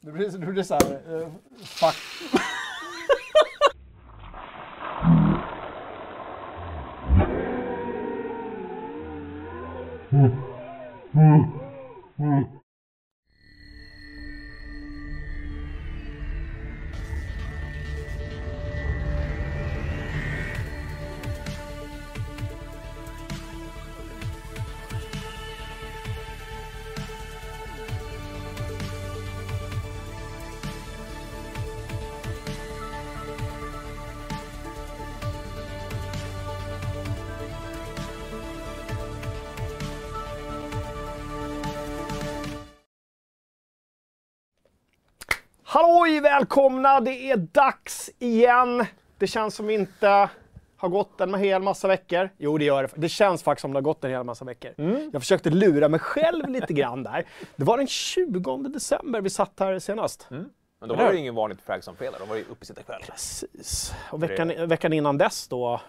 Det blir, det blir så här, uh, fuck. Välkomna! Det är dags igen. Det känns som inte har gått en hel massa veckor. Jo, det gör det. Det känns faktiskt som det har gått en hel massa veckor. Mm. Jag försökte lura mig själv lite grann där. Det var den 20 december vi satt här senast. Men då var det ingen vanligt Fragson-fredag, då var det uppesittarkväll. Precis. Och veckan, veckan innan dess då,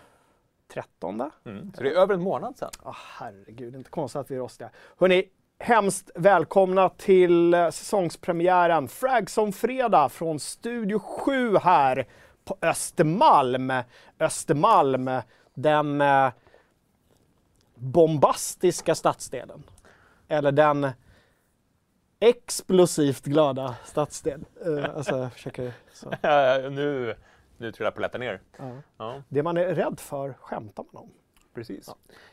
13. Mm. Så det är över en månad sedan. Ah, herregud, inte konstigt att vi är rostiga. Hörni, hemskt välkomna till eh, säsongspremiären Fragson Fredag från Studio 7 här på Östermalm. Östermalm, den eh, bombastiska stadsdelen. Eller den explosivt glada stadsdel. Uh, alltså, jag försöker så. nu, nu trillar polletten ner. Ja. Ja, Det man är rädd för skämtar man om. Precis.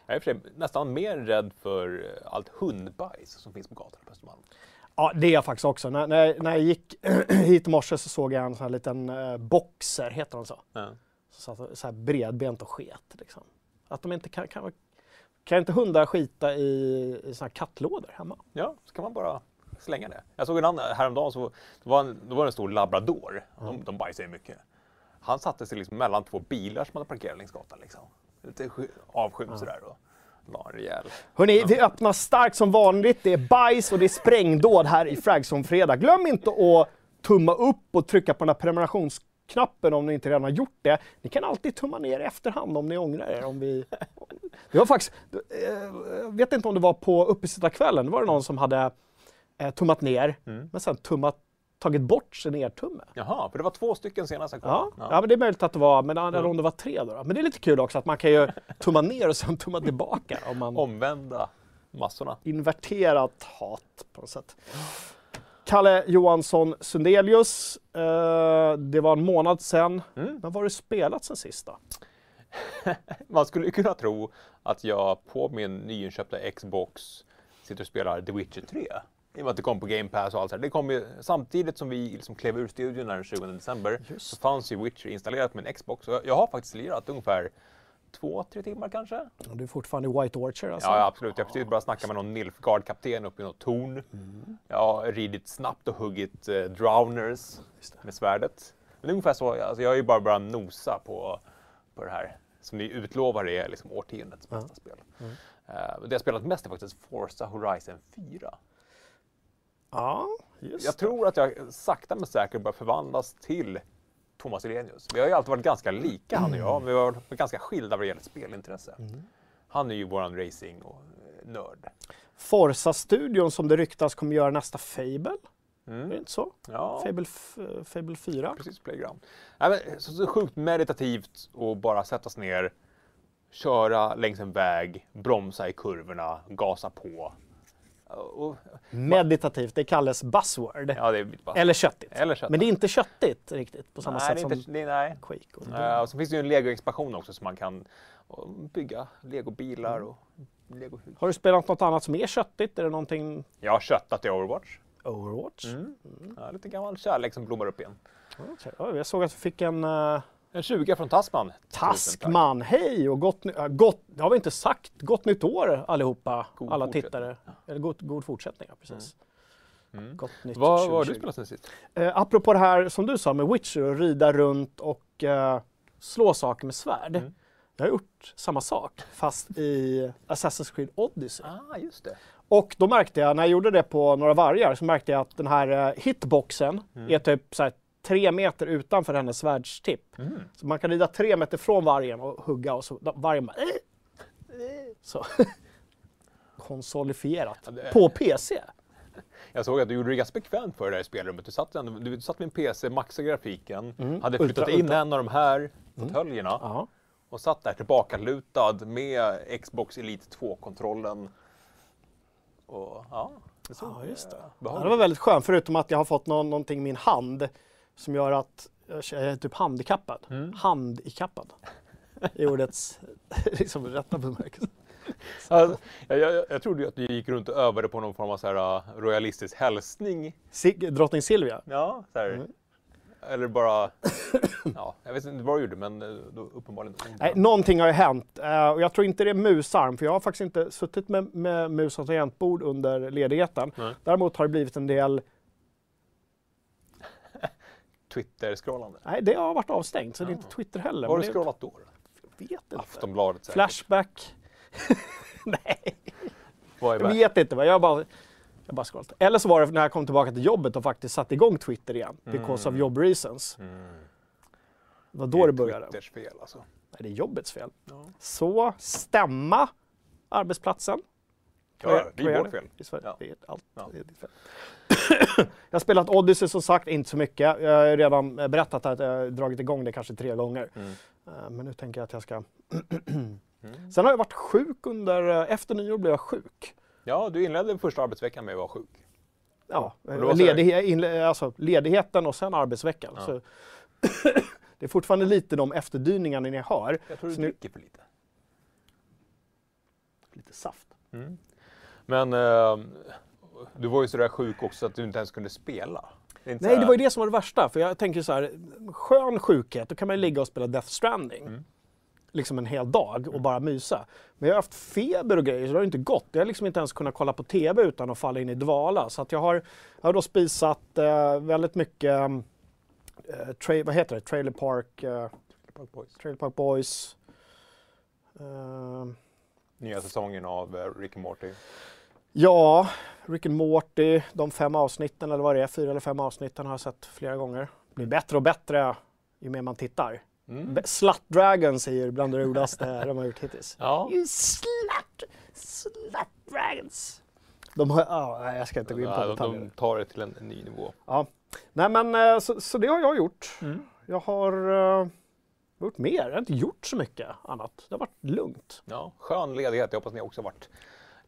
Jag är för sig nästan mer rädd för eh, allt hundbajs som finns på gatan på Östermalm. Ja, det är jag faktiskt också. När, när, när jag gick hit i morse så såg jag en sån här liten eh, boxer, heter de så? Ja. Så, satt, så här bredbent och sket. Liksom. Att de inte kan, kan, kan inte hundar skita i, i såna här kattlådor hemma? ja, så kan man bara slänga det. Jag såg en annan häromdagen, så det var en, då var det en stor labrador. De, de bajsar ju mycket. Han satte sig liksom mellan två bilar som hade parkerat längs gatan. Liksom. Lite sky- avskymd sådär och la en rejäl... Hörni, vi öppnar starkt som vanligt. Det är bajs och det är sprängdåd här i Fragson Fredag. Glöm inte att tumma upp och trycka på den här prenumerationsknappen om ni inte redan har gjort det. Ni kan alltid tumma ner i efterhand om ni ångrar er. Om vi... Det var faktiskt, eh, jag vet inte om det var på uppesittarkvällen, var det någon som hade eh, tummat ner, men sen tummat, tagit bort sin ertumme. Jaha, för det var två stycken senast jag kom. Ja, ja. men det är möjligt att det var, men eller om det var tre då. Men det är lite kul också att man kan ju tumma ner och sen tumma tillbaka om man Omvända massorna. inverterat hat på något sätt. Kalle Johansson Sundelius, eh, det var en månad sedan. Mm. Men vad har du spelat sen sist då? Man skulle kunna tro att jag på min nyinköpta Xbox sitter och spelar The Witcher 3. I och med att det kom på Game Pass och allt det här. Det kom ju samtidigt som vi liksom klev ur studion den 20 december. Just Så fanns ju Witcher installerat med en Xbox. Och jag- har faktiskt lirat ungefär två, tre timmar kanske. Och Du är fortfarande i White Orchard alltså? Ja, absolut. Jag har precis börjat snacka med någon Nilfgaard-kapten uppe i något torn. Jag har ridit snabbt och huggit eh, drowners med svärdet. Men ungefär så. Alltså, jag har ju bara börjat nosa på, på det här som ni utlovar är liksom årtiondets bästa spel. Eh, det jag spelat mest är faktiskt Forza Horizon 4. Ja, just Jag tror att jag sakta men säkert börjar förvandlas till Thomas Elenius. Vi har ju alltid varit ganska lika han och jag, men vi har varit ganska skilda vad det gäller spelintresse. Han är ju våran racing och eh, nörd. Forza-studion som det ryktas kommer göra nästa Fable. Är det inte så? Ja, Fable, f- Fable 4. precis. Playground. Nej, men, så, så sjukt meditativt och bara sätta sig ner, köra längs en väg, bromsa i kurvorna, gasa på. Och, Meditativt, det kallas buzzword. ja, det bara... Eller köttigt. Eller köttigt. Men det är inte köttigt riktigt på samma nej, sätt är som inte, det, nej. Quake. Och Eh, och så finns det ju en Lego-expansion också så man kan bygga legobilar och legohus. Har du spelat något annat som är köttigt? Är det någonting Jag har köttat i Overwatch. Overwatch? Mm. Ja, lite gammal kärlek som blommar upp igen. Okej. Ja, jag såg att du fick en uh, En 20 från tack. Taskman. Hej och gott, äh, gott, det har vi inte sagt, gott nytt år allihopa, God alla tittare. Eller god, god fortsättning, ja, precis. Mm. Gott nytt Vad har 2020. du spelat sen sist? Eh, apropå det här som du sa med Witcher, att rida runt och eh, slå saker med svärd. Mm. Jag har gjort samma sak, fast i Assassin's Creed Odyssey. Ah, just det. Och då märkte jag, när jag gjorde det på några vargar, så märkte jag att den här eh, hitboxen Mm. är typ så här, tre meter utanför hennes svärdstipp. Mm. Så man kan rida tre meter från vargen och hugga och så vargen bara... "Eh, eh", Så. Konsolifierat. Ja, det- På PC. Jag såg att du gjorde det ganska bekvämt för dig där i spelrummet. Du satt, ändå, du satt med en PC, maxade grafiken, hade flyttat Ultra, in ultra. en av de här fåtöljerna Ja. och satt där tillbakalutad med Xbox Elite 2-kontrollen. Och ja, det såg Ja, just det. eh, behagligt det var väldigt skönt, förutom att jag har fått nå- någonting i min hand som gör att jag är typ handikappad. Mm. Handikappad. I ordets liksom, rätta bemärkelse. Ja, jag, jag, jag trodde ju att du gick runt och övade på någon form av så här, uh, royalistisk hälsning. Sig- Drottning Silvia. Ja, så. Mm. Eller bara... ja, jag vet inte vad du gjorde, men eh, då, uppenbarligen. Nej, någonting har ju hänt eh, och jag tror inte det är musarm för jag har faktiskt inte suttit med, med mus och tangentbord under ledigheten. Nej. Däremot har det blivit en del, Twitter-scrollande. nej det har varit avstängt så det är inte Twitter heller. Vad har du det- scrollat då? Jag vet inte. Aftonbladet säkert. Flashback. nej, Vad är jag det? vet inte. Jag har bara, jag bara scrollat. Eller så var det när jag kom tillbaka till jobbet och faktiskt satte igång Twitter igen. Because of job reasons. Det var då det började. Twitters fel alltså. Nej, det är jobbets fel. Ja. Så stämma arbetsplatsen. Ja, det är vårt fel. I Sverige. Ja. Det är allt. Ja. Det är ditt fel. jag har spelat Odyssey som sagt, inte så mycket. Jag har redan berättat att jag har dragit igång det kanske tre gånger. Mm. Eh, Men nu tänker jag att jag ska... Sen har jag varit sjuk under... eh, Efter nyår blev jag sjuk. Ja, du inledde första arbetsveckan med att vara sjuk. Ja, ledighe- inle- alltså, ledigheten och sen arbetsveckan. Ja. Så det är fortfarande lite de efterdyningarna ni har. Jag tror du Så nu- dricker för lite. Lite saft. Men eh, du var ju sådär sjuk också att du inte ens kunde spela. Det Nej, det var ju det som var det värsta. För jag tänker så här, skön sjukhet, då kan man ju ligga och spela Death Stranding. Mm. Liksom en hel dag och bara mysa. Men jag har haft feber och grejer så det har inte gått. Jag har liksom inte ens kunnat kolla på TV utan att falla in i dvala. Så att jag har, jag har då spisat eh, väldigt mycket, eh, tra- vad heter det, Trailer Park, eh, Park Boys. Trailer Park Boys. Eh, Nya säsongen av eh, Rick and Morty. Ja, Rick and Morty, de fem avsnitten eller vad det är, fyra eller fem avsnitten har jag sett flera gånger. Blir bättre och bättre ju mer man tittar. Mm. Slut Dragon säger bland det roligaste de har gjort hittills. Ja. You slut! Slut Dragons! De har, nej, jag ska inte gå in på Ja, de, detaljer. de tar det till en, en ny nivå. Ja. Nej men eh, så, så det har jag gjort. Jag har uh, gjort mer, jag har inte gjort så mycket annat. Det har varit lugnt. Ja, skön ledighet. Jag hoppas ni också har varit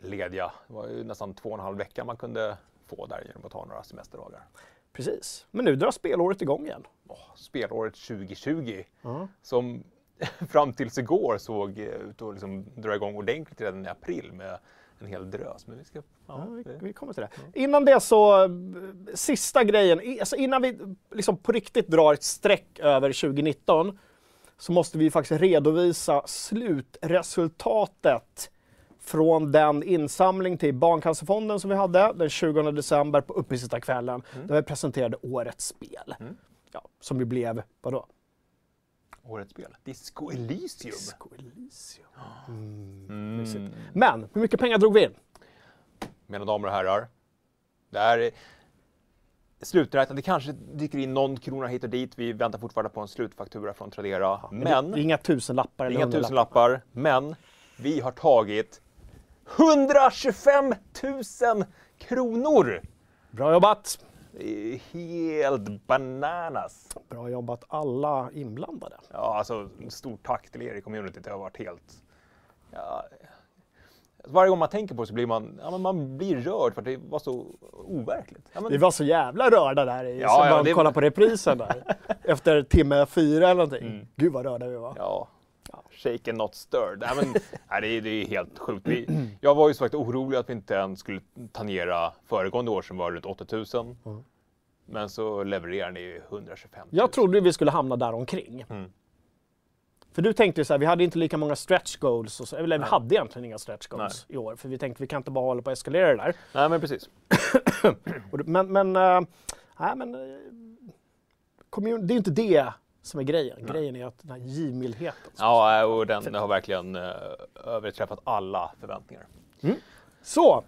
lediga. Det var ju nästan två och en halv vecka man kunde få där genom att ta några semesterdagar. Precis. Men nu drar spelåret igång igen. Åh, spelåret 2020 Ja. som fram tills igår såg eh, ut att liksom dra igång ordentligt redan i april med en hel drös. Men vi ska... Ja, Ja, vi, vi kommer till det. Innan det så, eh, sista grejen, alltså innan vi liksom på riktigt drar ett streck över 2019 så måste vi faktiskt redovisa slutresultatet från den insamling till Barncancerfonden som vi hade den 20 december på uppesittarkvällen där vi presenterade årets spel. Ja, som ju blev, vadå? Årets spel. Disco Elysium. Disco Elysium. Mm. Men, hur mycket pengar drog vi in? Mina damer och herrar. Det här är sluträknat. Det kanske dyker in någon krona hit och dit. Vi väntar fortfarande på en slutfaktura från Tradera. men Det är inga tusenlappar eller inga tusenlappar. Men vi har tagit 125 000 kronor! Bra jobbat! Det är helt bananas. Bra jobbat alla inblandade. Ja, alltså stort tack till er i communityt. Det har varit helt... Ja, varje gång man tänker på det så blir man, ja, man blir rörd för att det var så overkligt. Ja, men, Vi var så jävla rörda där i, Ja, ja, man det- kollar på reprisen där. Efter timme fyra eller någonting. Gud vad rörda vi var. Mm. Ja. Shaken not stirred. Nej, men, nej, det, är, det är helt sjukt. Vi, jag var ju faktiskt orolig att vi inte ens skulle tangera föregående år som var runt 8000. Men så levererar ni 125 000. Jag trodde vi skulle hamna där omkring. Mm. För du tänkte ju så här, vi hade inte lika många stretch goals. Och så, eller vi hade egentligen inga stretch goals i år. För vi tänkte vi kan inte bara hålla på att eskalera det där. Nej, men precis. Och Men, men, äh, nej, men äh, det är inte det som är grejen. Grejen är att den här givmildheten. Ja, och den har verkligen uh, överträffat alla förväntningar. Så!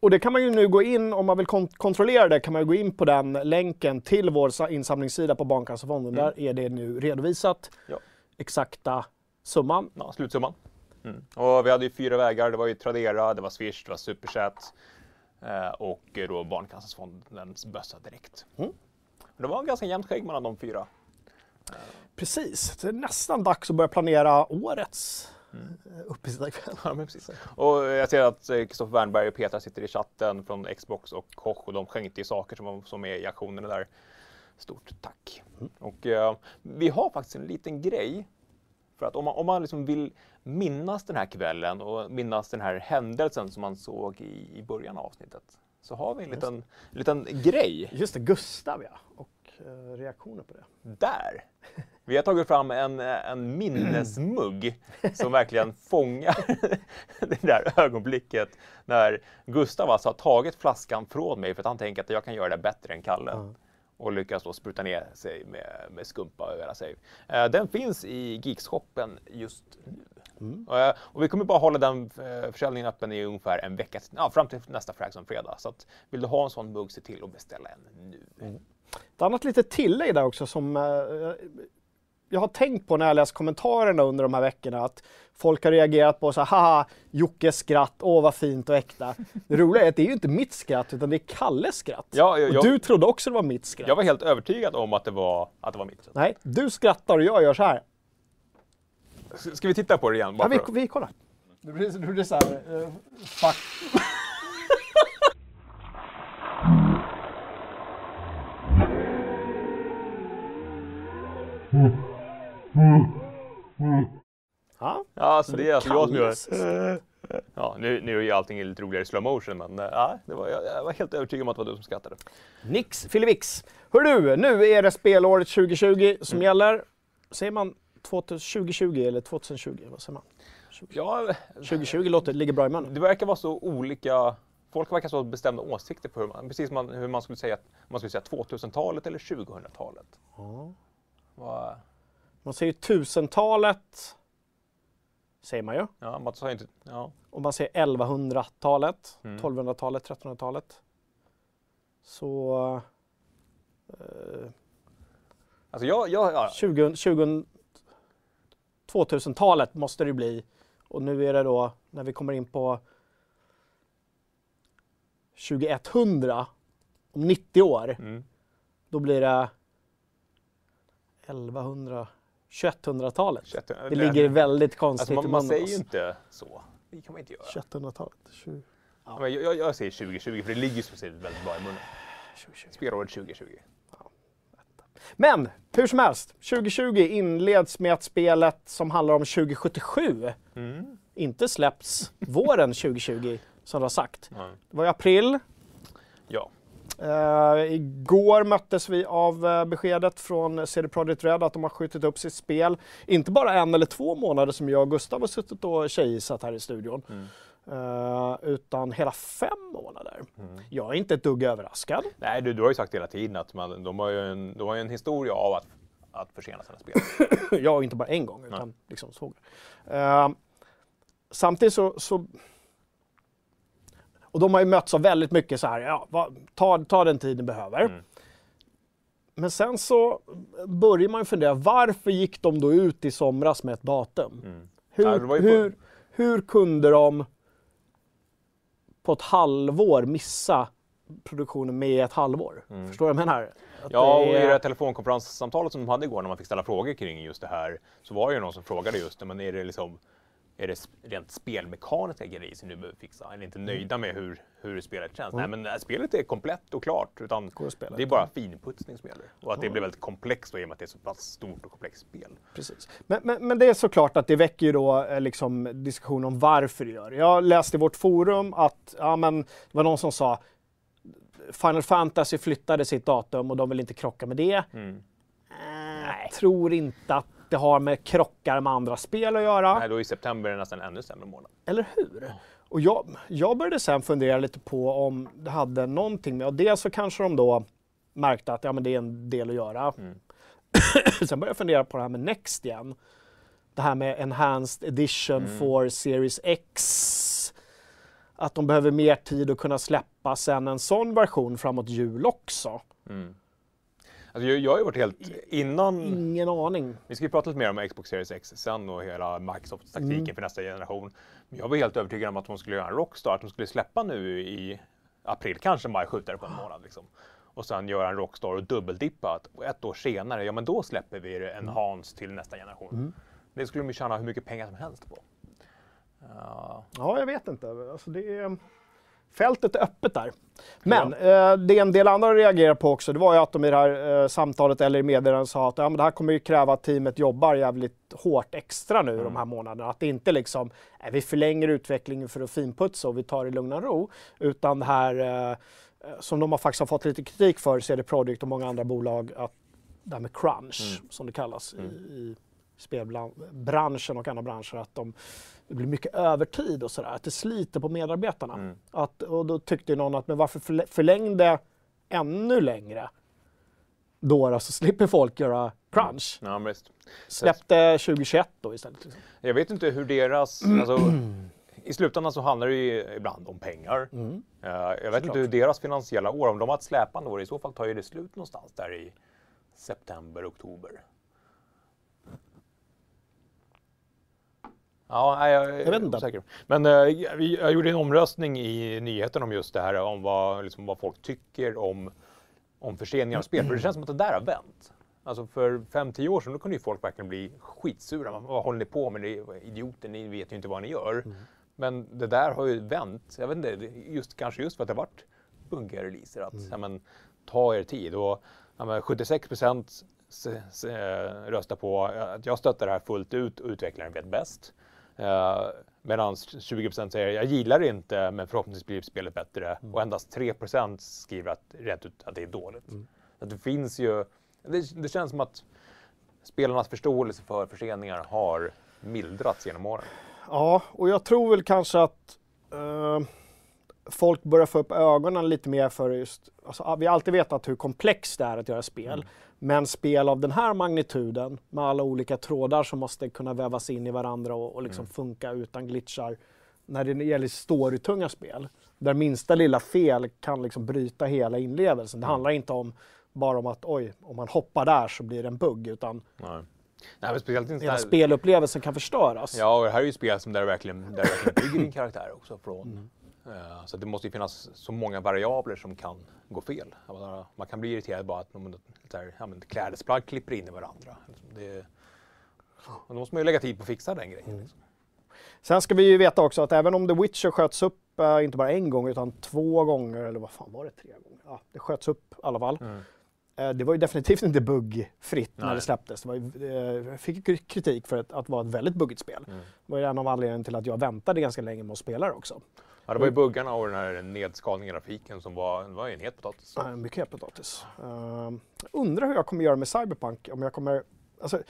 Och det kan man ju nu gå in, om man vill kon- kontrollera det, kan man gå in på den länken till vår sa- insamlingssida på Barncancerfonden. Där är det nu redovisat, Ja. exakta summan. Ja, slutsumman. Mm. Och vi hade ju fyra vägar. Det var ju Tradera, det var Swish, det var Superchat. eh, och då Barncancerfondens bössa direkt. Mm. Det var en ganska jämnt skägg mellan de fyra. Precis, det är nästan dags att börja planera årets Mm. eh, uppesittarkväll. Ja, men precis. Och jag ser att eh, Kristoffer Wernberg och Petra sitter i chatten från Xbox och Koch och de skänkte ju saker som, som är i aktionerna där. Stort tack. Och eh, vi har faktiskt en liten grej. För att om man, om man liksom vill minnas den här kvällen och minnas den här händelsen som man såg i, i början av avsnittet. Så har vi en liten, en liten grej Just det, Gustav ja, och eh, reaktioner på det. där. Vi har tagit fram en, en minnesmugg som verkligen fångar det där ögonblicket när Gustav alltså har tagit flaskan från mig för att han tänker att jag kan göra det bättre än Kalle. Ja. Och lyckas då spruta ner sig med, med skumpa över hela sig. Eh, Den finns i Geekshoppen just nu. Eh, Och vi kommer bara hålla den eh, försäljningen öppen i ungefär en vecka, ja, fram till nästa Frags fredag. Så att, vill du ha en sån mugg, se till att beställa en nu. Ett annat litet tillägg där också som eh, jag har tänkt på när jag läst kommentarerna under de här veckorna att folk har reagerat på så här, haha, Jockes skratt, åh vad fint och äkta. Det roliga är att det är ju inte mitt skratt utan det är Kalles skratt. Ja, jag- och jag- du trodde också det var mitt skratt. Jag var helt övertygad om att det var, att det var mitt. Nej, du skrattar och jag gör så här. S- Ska vi titta på det igen? Ja, Bara vi, för... vi kollar. Det blir, det blir så här, eh, fuck. Ja, Ja, alltså det är alltså jag som gör... Ja, nu, nu är ju allting lite roligare i slow motion, men eh, ja, det var, jag, jag var helt övertygad om att det var du som skrattade. Nix filivix. Hör du, nu är det spelåret 2020 som Mm. gäller. Säger man 2020 eller 2020? Vad säger man? Ja, 2020 låter, ligger bra i munnen. det verkar vara så olika... Folk verkar ha bestämda åsikter på hur man, precis man, hur man skulle säga, man skulle säga 2000-talet eller 2000-talet. Vad- Man säger tusentalet, säger man ju. Ja, sa ju inte... Ja. Och man säger 1100-talet, Mm. 1200-talet, 1300-talet. Så... Eh, Alltså jag, jag, ja, 20, 20, 2000-talet måste det bli. Och nu är det då, när vi kommer in på 2100, om 90 år, mm. då blir det 1100, 2100-talet. Kött- Det ligger väldigt konstigt Alltså man, man säger alltså. ju inte så. Det kan man inte göra. 2100-talet. 20, Ja, men jag, jag, jag säger 2020 för det ligger så väldigt bra i munnen. 2020. Spelåret 2020. Men hur som helst, 2020 inleds med att spelet som handlar om 2077 Mm. inte släpps våren 2020 som du har sagt. Ja. Det var i april. ja. Uh, igår möttes vi av eh, beskedet från CD Projekt Red att de har skjutit upp sitt spel. Inte bara en eller två månader som jag och Gustav har suttit och tjejgissat här i studion. Mm. Eh, utan hela fem månader. Mm. Jag är inte ett dugg överraskad. Nej, du, du har ju sagt hela tiden att man, de, har ju en, de har ju en historia av att, att försena sina spel. jag inte bara en gång utan liksom så. Uh, samtidigt så, så och de har ju mötts av väldigt mycket så här, ja, vad, ta, ta den tid ni behöver. Mm. Men sen så börjar man fundera, varför gick de då ut i somras med ett datum? Mm. Hur, hur, hur kunde de på ett halvår missa produktionen med ett halvår? Förstår du vad jag menar? Att Mm. Ja, och i det här telefonkonferenssamtalet som de hade igår när man fick ställa frågor kring just det här så var det ju någon som frågade just det, men är det liksom är det rent spelmekaniska grejer som du behöver fixa? Är ni inte nöjda med hur, hur spelet känns? Nej, men äh, spelet är komplett och klart. Utan spela det är bara finputsning som gäller. Och att det blir väldigt komplext då, i och med att det är så pass stort och komplext spel. Precis. Men, men, men det är såklart att det väcker ju då eh, liksom diskussion om varför det gör det. Jag läste i vårt forum att ja, men, det var någon som sa Final Fantasy flyttade sitt datum och de vill inte krocka med det. Mm. Eh, Jag tror inte att det har med krockar med andra spel att göra. Nej, då i september är det nästan ännu sämre månad. Eller hur? Och jag, jag började sen fundera lite på om det hade någonting med, och dels så kanske de då märkte att ja, men det är en del att göra. Mm. sen började jag fundera på det här med Next igen. Det här med Enhanced Edition Mm. for Series X. Att de behöver mer tid att kunna släppa sen en sån version framåt jul också. Mm. Alltså, jag, jag har ju varit helt innan... Ingen aning. Vi ska ju prata lite mer om Xbox Series X sen och hela Microsofts taktiken Mm. för nästa generation. Men jag var helt övertygad om att de skulle göra en Rockstar, att de skulle släppa nu i april, kanske maj, skjuta det på en månad. Liksom. Och sen göra en Rockstar och dubbeldippa. Och ett år senare, ja men då släpper vi det en Hans till nästa generation. Det skulle de ju tjäna hur mycket pengar som helst på. Ja, Ja, jag vet inte. Alltså, det är... Fältet är öppet där. Men eh, det en del andra reagerar på också, det var ju att de i det här eh, samtalet eller i meddelandet sa att ja, men det här kommer ju kräva att teamet jobbar jävligt hårt extra nu de här månaderna. Att det inte liksom, eh, vi förlänger utvecklingen för att finputsa och vi tar det i lugn och ro. Utan det här, eh, eh, som de har faktiskt har fått lite kritik för, CD Projekt och många andra bolag, att det här med crunch, som det kallas i, i spelbranschen och andra branscher, att de, det blir mycket övertid och sådär, att det sliter på medarbetarna. Att, och då tyckte någon att, men varför förlä- förlängde ännu längre? Då, då så slipper folk göra crunch. ja men visst. Släppte 2021 då istället. Liksom. Jag vet inte hur deras... Alltså, I slutändan så handlar det ju ibland om pengar. Eh, jag vet inte hur deras finansiella år, om de har ett släpande år, i så fall tar ju det slut någonstans där i september, oktober. Ja, nej, jag, Jag vet inte. osäker. Men eh, jag, jag gjorde en omröstning i nyheten om just det här, om vad, liksom, vad folk tycker om, om förseningar av spel. För det känns som att det där har vänt. Alltså för 5-10 år sedan då kunde ju folk verkligen bli skitsura. Man, vad håller ni på med? Är idioter, ni vet ju inte vad ni gör. Men det där har ju vänt. Jag vet inte, just, kanske just för att det varit bunkiga releaser. Att ja, men, ta er tid. Och, ja, men 76 procent röstar på att jag stöttar det här fullt ut och utvecklaren vet bäst. Uh, Medan 20% säger jag gillar det inte men förhoppningsvis blir spelet bättre. Och endast 3% skriver att, rätt ut att det är dåligt. Så att det finns ju, det, det känns som att spelarnas förståelse för förseningar har mildrats genom åren. Ja, och jag tror väl kanske att eh, folk börjar få upp ögonen lite mer för just, alltså, vi har alltid vetat hur komplext det är att göra spel. Men spel av den här magnituden med alla olika trådar som måste kunna vävas in i varandra och, och liksom funka utan glitchar. När det gäller storytunga spel, där minsta lilla fel kan liksom bryta hela inlevelsen. Det handlar inte om bara om att oj, om man hoppar där så blir det en bugg, utan Nej. Nej, men speciellt i en sån hela spelupplevelsen kan förstöras. Ja, och det här är ju spel som där verkligen, där verkligen bygger din karaktär också. Från, Eh, så det måste ju finnas så många variabler som kan gå fel. Man kan bli irriterad bara att här, klädesplagg klipper in i varandra. Det, och då måste man ju lägga tid på att fixa den grejen. Liksom. Sen ska vi ju veta också att även om The Witcher sköts upp, eh, inte bara en gång utan två gånger, eller vad fan var det, tre gånger? Ja, det sköts upp i alla fall. Eh, det var ju definitivt inte buggfritt när det släpptes. Det ju, eh, jag fick kritik för att, att vara ett väldigt buggigt spel. Det var ju en av anledningarna till att jag väntade ganska länge med att spela det också. Ja, det var ju buggarna och den här nedskalningen av grafiken som var, var en het potatis. Nej, mycket het potatis. Uh, undrar hur jag kommer göra med Cyberpunk. Om jag kommer, alltså,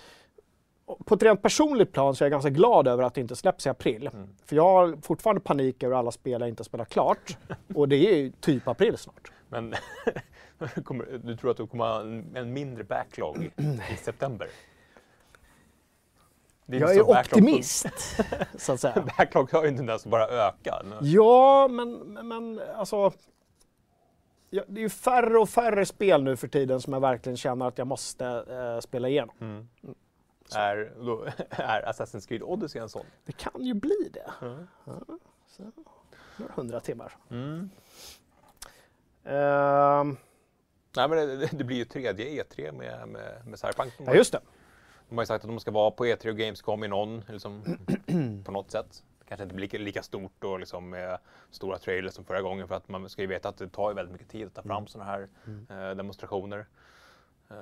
på ett rent personligt plan så är jag ganska glad över att det inte släpps i april. För jag har fortfarande panik över alla spel jag inte har spelat klart. Och det är ju typ april snart. Men du tror att du kommer ha en, en mindre backlog i september? Det Jag är optimist, så att säga. Backlog har ju en tendens att bara öka. Ja, men, men- alltså... Ja, det är ju färre och färre spel nu för tiden som jag verkligen känner att jag måste eh, spela igenom. Är, då, är Assassin's Creed Odyssey en sån? Det kan ju bli det. Ja, så, några hundra timmar. Mm. Ehm, Nej, men det, det blir ju tredje E3 med, med, med Cyberpunk. ja, just det. De har ju sagt att de ska vara på E3 och Gamescom i någon, liksom, på något sätt. Det kanske inte blir lika, stort och liksom med stora trailers som förra gången för att man ska ju veta att det tar ju väldigt mycket tid att ta Mm. fram sådana här eh, demonstrationer. Eh,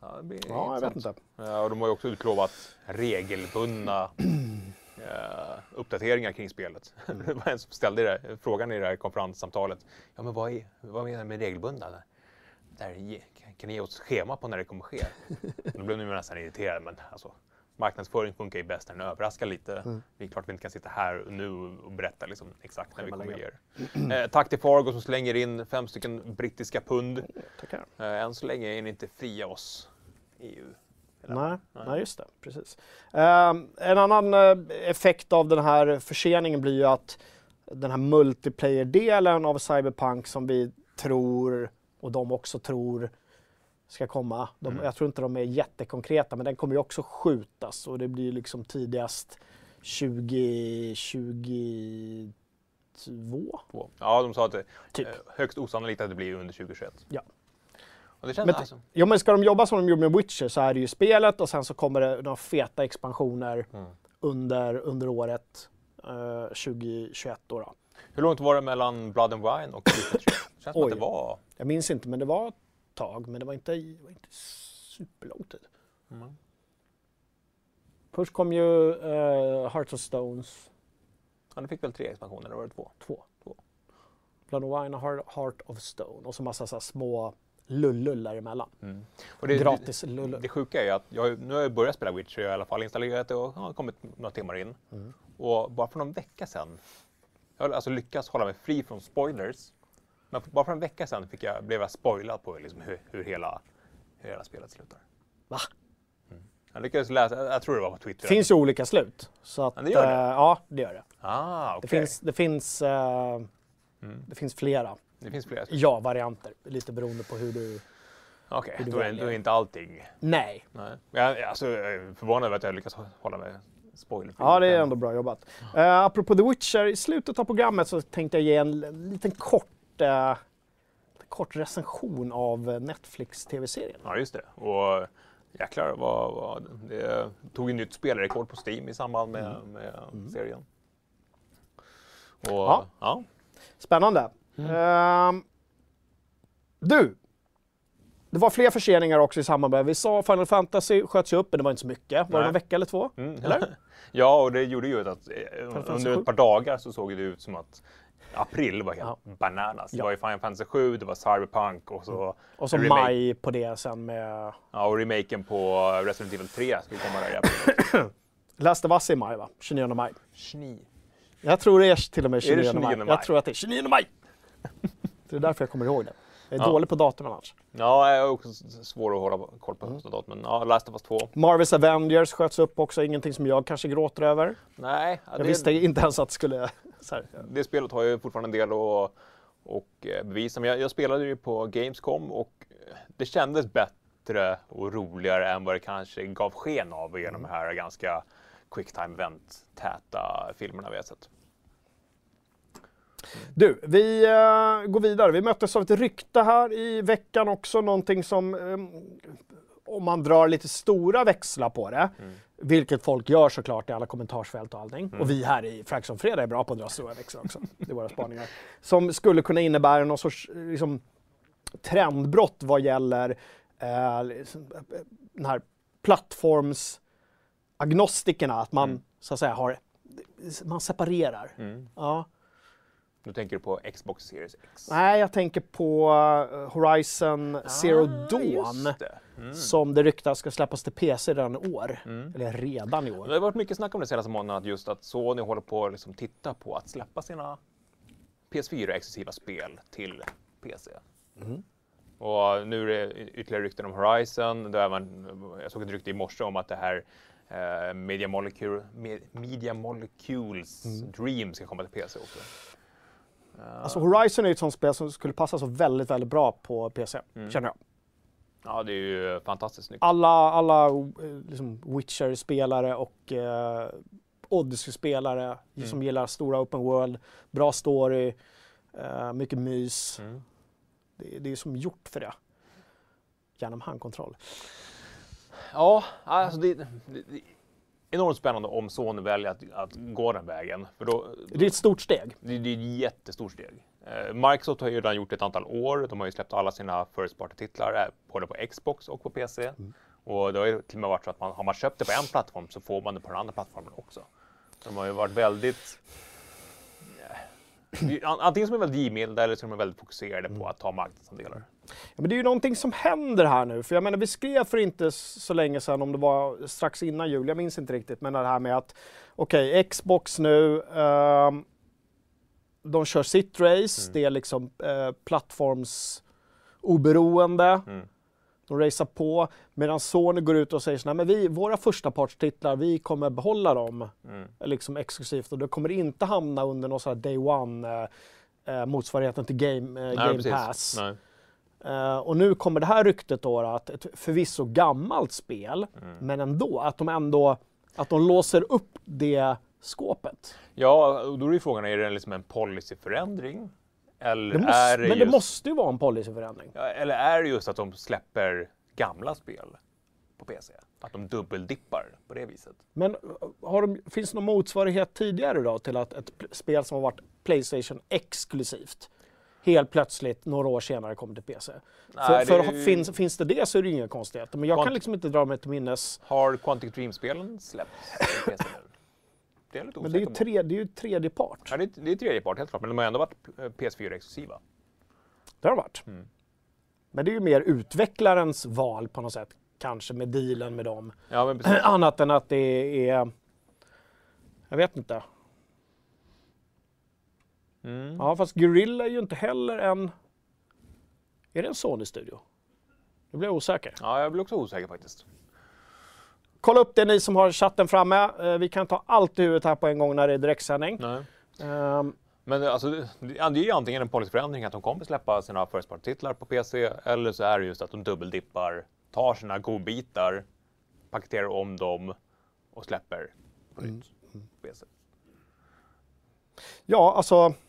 så det blir Ja, jag vet inte. Eh, och de har ju också utlovat regelbundna eh, uppdateringar kring spelet. Mm. det var en som ställde det, frågan i det här konferenssamtalet. Ja, men vad, är, vad menar du med regelbundna? Där, kan ni ge oss schema på när det kommer ske? Då blev ju nästan irriterade, men alltså, marknadsföring funkar ju bäst när den överraskar lite. Mm. Det är klart vi inte kan sitta här nu och berätta liksom exakt när vi kommer ge er. Eh, tack till Fargo som slänger in fem stycken brittiska pund. Tackar. Eh, än så länge är ni inte fria oss, EU. Eller? Nej, nej, just det. Precis. Ehm, en annan eh, effekt av den här förseningen blir ju att den här multiplayer-delen av Cyberpunk som vi tror och de också tror ska komma. De, Jag tror inte de är jättekonkreta men den kommer ju också skjutas och det blir liksom tidigast 2023 Två. Ja, de sa att det Typ. eh, högst osannolikt att det blir under 2021. Ja. Och det känns Men, alltså. ja, men ska de jobba som de gjorde med Witcher så är det ju spelet och sen så kommer det några feta expansioner Mm. under, under året eh, 2021. Då, då. Hur långt var det mellan Blood and Wine och Witcher 3? Det känns som att det var... Jag minns inte, men det var tag. Men det var inte, det var inte superlång tid. Mm. Först kom ju uh, Hearts of Stones Ja, de fick väl tre expansioner, eller var det två? 2. Två. Blood and Wine och Heart- of Stone. Och så massa så små lullull däremellan. Mm. Och det, Gratis det, lullull. det sjuka är ju att jag, nu har jag börjat spela Witcher, jag har i alla fall installerat det och har kommit några timmar in. Mm. Och bara för någon vecka sedan, jag har alltså lyckats hålla mig fri från spoilers. Men bara för en vecka sedan fick jag, blev jag spoilad på liksom hur, hur, hela, hur hela spelet slutar. Va? Jag lyckades läsa, jag tror det var på Twitter. Det finns ju olika slut. Så att, Ja, det gör det? eh, ja, det gör det. Ah, Det okej. finns, det finns, eh, Mm. det finns flera Det finns flera. ja-varianter. Lite beroende på hur du... Okej, du då, är, då är inte allting... Nej. Nej. Jag, alltså, jag är förvånad över att jag lyckats hålla mig spoilerfri. Ja, det är ändå bra jobbat. Uh, apropå The Witcher, i slutet av programmet så tänkte jag ge en liten kort, eh, kort recension av eh, Netflix TV-serien. Ja, just det. Och jäklar vad, vad det tog ju nytt spelrekord på Steam i samband med, med serien. Och, Mm. Ja. ja. Spännande. Ehm, du! Det var fler förseningar också i samband med, vi sa Final Fantasy sköts ju upp, men det var inte så mycket. Var det Nej. en vecka eller två? Mm. Eller? ja, och det gjorde ju att eh, under ett par dagar så såg det ut som att april var helt Ja. bananas. Det Ja. var ju Final Fantasy 7, det var Cyberpunk och så, Och så maj på det sen med Ja, och remaken på Resident Evil 3 ska ju komma där i april. Last of Us i maj va? 29 maj. Schni. Jag tror det är till och med Är 29, det 29 maj. maj? Jag tror att det är 29 maj! det är därför jag kommer ihåg det. Jag är Ja. dålig på datum annars. Ja, jag är också svår att hålla koll på mm. datum. Men ja, Last of Us 2. Marvels Avengers sköts upp också, ingenting som jag kanske gråter över. Nej, ja, Jag det, visste inte ens att det skulle... Här, det spelet har ju fortfarande en del att och eh, bevisa. Men jag, jag spelade ju på Gamescom och eh, det kändes bättre och roligare än vad det kanske gav sken av genom de här ganska quicktime event-täta filmerna vi har sett. Du, vi eh, går vidare. Vi möttes av ett rykte här i veckan också, någonting som ehm, om man drar lite stora växlar på det, vilket folk gör såklart i alla kommentarsfält och allting. Och vi här i Fraction Fredag är bra på att dra stora växlar också. Det är våra spaningar. Som skulle kunna innebära någon sorts liksom, trendbrott vad gäller eh, liksom, eh, den här plattformsagnostikerna, att man så att säga har man separerar. Ja. Nu tänker du på Xbox Series X. Nej, jag tänker på eh, Horizon Zero Dawn. Ah, det. Mm. Som det ryktas ska släppas till PC redan i år. Eller redan i år. Det har varit mycket snack om det senaste månaden, att just att Sony håller på att liksom titta på att släppa sina PS4-exklusiva spel till PC. Och nu är det ytterligare rykten om Horizon. Där man, jag såg ett rykte i morse om att det här eh, Media, Molecule, Me- Media Molecules Dream ska komma till PC också. Alltså Horizon är ett sånt spel som skulle passa så väldigt, väldigt bra på PC. Mm. Känner jag. Ja, det är ju fantastiskt snyggt. Alla, alla eh, liksom Witcher-spelare och eh, Odyssey-spelare som gillar stora open world, bra story, eh, mycket mys. Mm. Det, det är som gjort för det. Genom handkontroll. Ja, alltså det, det, enormt spännande om Sony väljer att, att gå den vägen. För då, Det är ett stort steg. Det, det är ett jättestort steg. Eh, Microsoft har ju redan gjort ett antal år. De har ju släppt alla sina First Party-titlar eh, både på Xbox och på PC. Och det har ju till och med varit så att man, har man köpt det på en plattform så får man det på den andra plattformen också. De har ju varit väldigt... eh, an- Antingen så är väldigt givmilda eller så är väldigt fokuserade på att ta marknadsandelar. Ja, men det är ju någonting som händer här nu. För jag menar, vi skrev för inte så länge sedan, om det var strax innan jul, jag minns inte riktigt, men det här med att okej, Xbox nu, ehm, de kör sitt race, det är liksom eh, plattformsoberoende. Mm. De racear på, medan Sony går ut och säger så men vi, våra första partstitlar, vi kommer behålla dem Mm. liksom exklusivt och det kommer inte hamna under någon sån här day one eh, eh, motsvarigheten till Game, eh, Nej, game precis. Pass. Nej. Eh, och nu kommer det här ryktet då, att ett förvisso gammalt spel, Mm. men ändå att de ändå att de låser upp det skåpet. Ja, och då är ju frågan, är det liksom en policyförändring? Eller Det måste, är det men just, det måste ju vara en policyförändring. ja, eller är det just att de släpper gamla spel på PC? Att de dubbeldippar på det viset? Men har de, finns det någon motsvarighet tidigare då till att ett spel som har varit Playstation exklusivt helt plötsligt några år senare kommer till PC? Nej, för det för ju- finns, finns det det så är det inga konstigheter. Men jag kan Quant- liksom inte dra mig till minnes. Har Quantic Dream-spelen släppts på PC? Det är jag lite Men det är ju, tre, det är ju tredje part. Ja, det, är, det är tredje part helt klart, men de har ändå varit eh, PS4-exklusiva. Det har det varit. Mm. Men det är ju mer utvecklarens val på något sätt. Kanske med dealen med dem. Ja, men. Annat än att det är... Jag vet inte. Mm. Ja, fast Guerrilla är ju inte heller en... Är det en Sony-studio? Nu blir jag osäker. Ja, jag blir också osäker faktiskt. Kolla upp det ni som har chatten framme. Eh, Vi kan ta allt i huvudet här på en gång när det är direktsändning. Nej. Ehm, Men alltså, det är ju antingen en policyförändring att de kommer släppa sina first party-titlar på PC, eller så är det just att de dubbeldippar, tar sina godbitar, paketerar om dem och släpper på nytt på PC. Ja, alltså...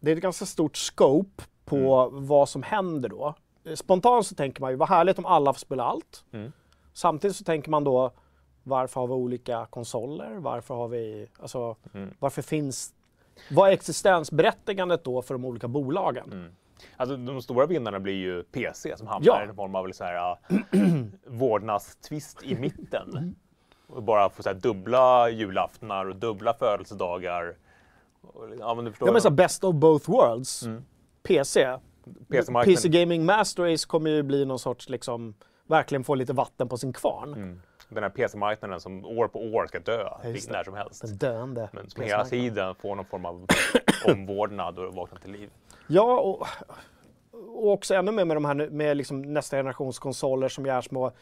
Det är ett ganska stort scope på vad som händer då. Spontant så tänker man ju, vad härligt om alla får spela allt. Mm. Samtidigt så tänker man då, varför har vi olika konsoler? Varför har vi, alltså, Mm. varför finns, vad är existensberättigandet då för de olika bolagen? Mm. Alltså, de stora vinnarna blir ju PC som hamnar Ja. i en form av så här, ja, vårdnadstvist i mitten. Och bara få så här, dubbla julaftnar och dubbla födelsedagar. Ja, men du förstår. Ja men så best of both worlds. Mm. PC. PC-marknaden. PC Gaming Master Race kommer ju bli någon sorts, liksom, verkligen få lite vatten på sin kvarn. Mm. Den här PC-marknaden som år på år ska dö när som helst. Den döende Men som hela tiden får någon form av omvårdnad och vaknar till liv. Ja, och, och också ännu mer med de här med liksom nästa generations konsoler som gör små...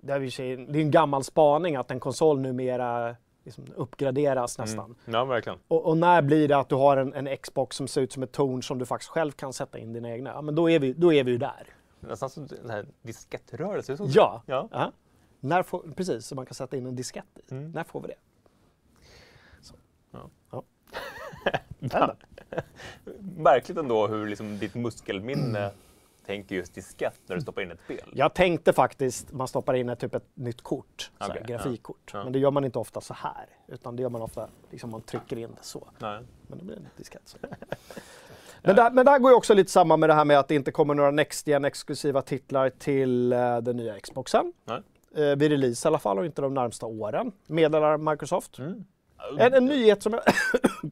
Det är en gammal spaning att en konsol numera liksom uppgraderas nästan. Mm. Ja, verkligen. Och, och när blir det att du har en, en Xbox som ser ut som ett torn som du faktiskt själv kan sätta in dina egna? Ja, men då är vi, då är vi ju där. Nästan som den här diskettrörelse. så- Ja, ja. ja. När får, precis, så man kan sätta in en diskett i. Mm. När får vi det? Så. Ja. Ja. Märkligt ändå hur liksom ditt muskelminne tänker just diskett när du stoppar in ett spel. Jag tänkte faktiskt, man stoppar in ett, typ ett nytt kort, så här, grafikkort. ja. Ja. Men det gör man inte ofta så här, utan det gör man ofta, liksom man trycker in det så. Nej. Men det blir en diskett. Så. men, där, men där går ju också lite samman med det här med att det inte kommer några Next Gen exklusiva titlar till uh, den nya Xboxen. Nej. Uh, vid release i alla fall och inte de närmsta åren, meddelar Microsoft. Mm. En, en nyhet som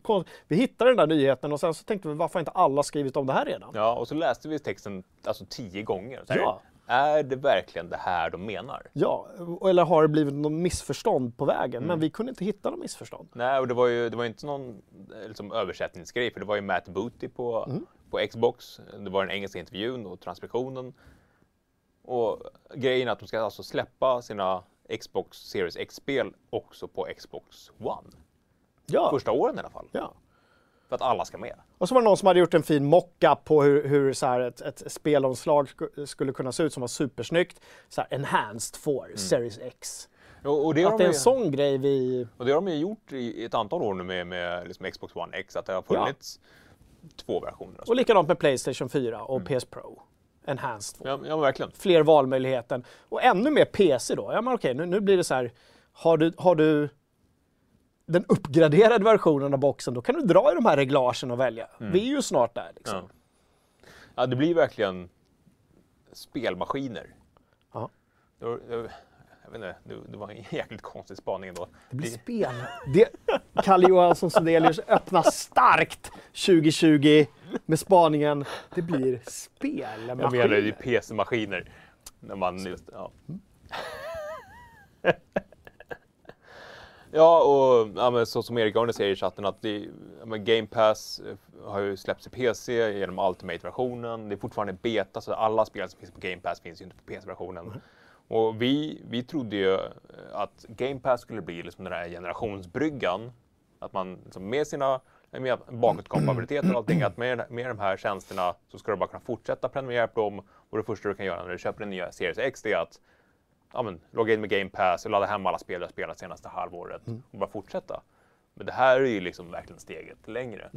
vi hittade den där nyheten och sen så tänkte vi varför har inte alla skrivit om det här redan? Ja, och så läste vi texten alltså tio gånger. Så Ja. Är det verkligen det här de menar? Ja, eller har det blivit något missförstånd på vägen? Mm. Men vi kunde inte hitta något missförstånd. Nej, och det var ju det var inte någon liksom, översättningsgrej, för det var ju Matt Booty på, Mm. på Xbox. Det var den engelska intervjun och transkriptionen. Och grejen är att de ska alltså släppa sina Xbox Series X-spel också på Xbox One. Ja. Första åren i alla fall. ja. För att alla ska med. Och så var det någon som hade gjort en fin mockup på hur, hur så här ett, ett spelomslag sk- skulle kunna se ut som var supersnyggt. Så här, enhanced for Series X. Och, och, det Att det är en ju, sån grej vi... och det har de ju gjort i ett antal år nu med, med liksom Xbox One X, att det har funnits två versioner. Och likadant med Playstation 4 och PS Pro. Enhanced for. Ja, ja, verkligen. Fler valmöjligheter. Och ännu mer PC då. Ja men okej, nu, nu blir det så här. Har du, har du den uppgraderade versionen av boxen, då kan du dra i de här reglagen och välja. Vi är ju snart där liksom. Ja. ja, det blir verkligen spelmaskiner. Ja. Det inte, det, det var en jäkligt konstig spaning ändå. Det blir spel. Det, Kalle Johansson Sundelius öppnar starkt 2020 med spaningen. Det blir spelmaskiner. Jag menar ju PC-maskiner. När man just, ja. ja, och ja, så som Erik Arne säger i chatten att det, ja, Game Pass eh, har ju släppts i PC genom Ultimate-versionen. Det är fortfarande beta, så alla spel som finns på Game Pass finns ju inte på PC-versionen. Och vi, vi trodde ju eh, att Game Pass skulle bli liksom den här generationsbryggan. Att man liksom med sina med bakåtkompatibilitet och allting, att med, med de här tjänsterna så ska du bara kunna fortsätta prenumerera på dem. Och det första du kan göra när du köper den nya Series X det är att ja, men, logga in med Game Pass och ladda hem alla spel jag spelat senaste halvåret och bara fortsätta. Men det här är ju liksom verkligen steget längre.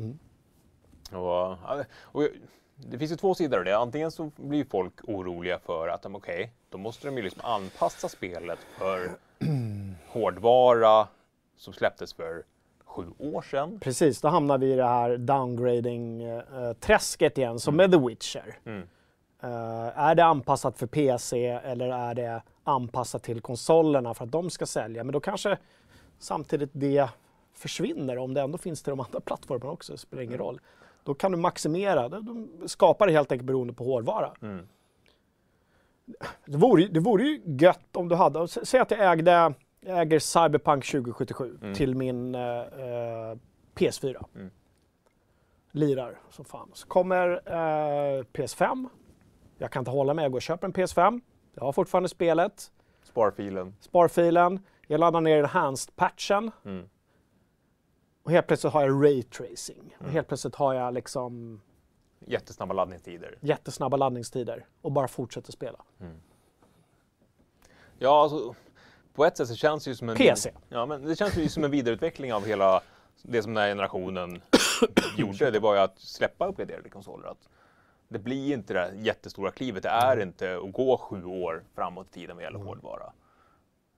Och, ja, och jag- det finns ju två sidor av det. Antingen så blir folk oroliga för att okej, då måste de ju liksom anpassa spelet för hårdvara som släpptes för sju år sedan. Precis, då hamnar vi i det här downgrading-träsket igen, som med The Witcher. Mm. Eh, är det anpassat för PC eller är det anpassat till konsolerna för att de ska sälja? Men då kanske samtidigt det försvinner om det ändå finns till de andra plattformarna också. Det spelar ingen roll. Då kan du maximera. De- skapar det helt enkelt beroende på hårdvara. Mm. Det, vore, det vore ju gött om du hade, säg att jag ägde, jag äger Cyberpunk 2077 till min eh, eh, PS4. Mm. Lirar som fan. Så kommer eh, PS5. Jag kan inte hålla mig, jag går och köper en PS5. Jag har fortfarande spelet, Sparfilen. sparfilen. Jag laddar ner enhanced-patchen. Mm. Och helt plötsligt har jag raytracing. Och helt plötsligt har jag liksom Jättesnabba laddningstider. jättesnabba laddningstider. Och bara fortsätter spela. Ja, alltså, på ett sätt så känns det ju som en... PC. Ja, men det känns ju som en vidareutveckling av hela det som den här generationen gjorde. Det var ju att släppa uppgraderade konsoler. Att det blir inte det här jättestora klivet. Det är inte att gå sju år framåt i tiden vad gäller hårdvara.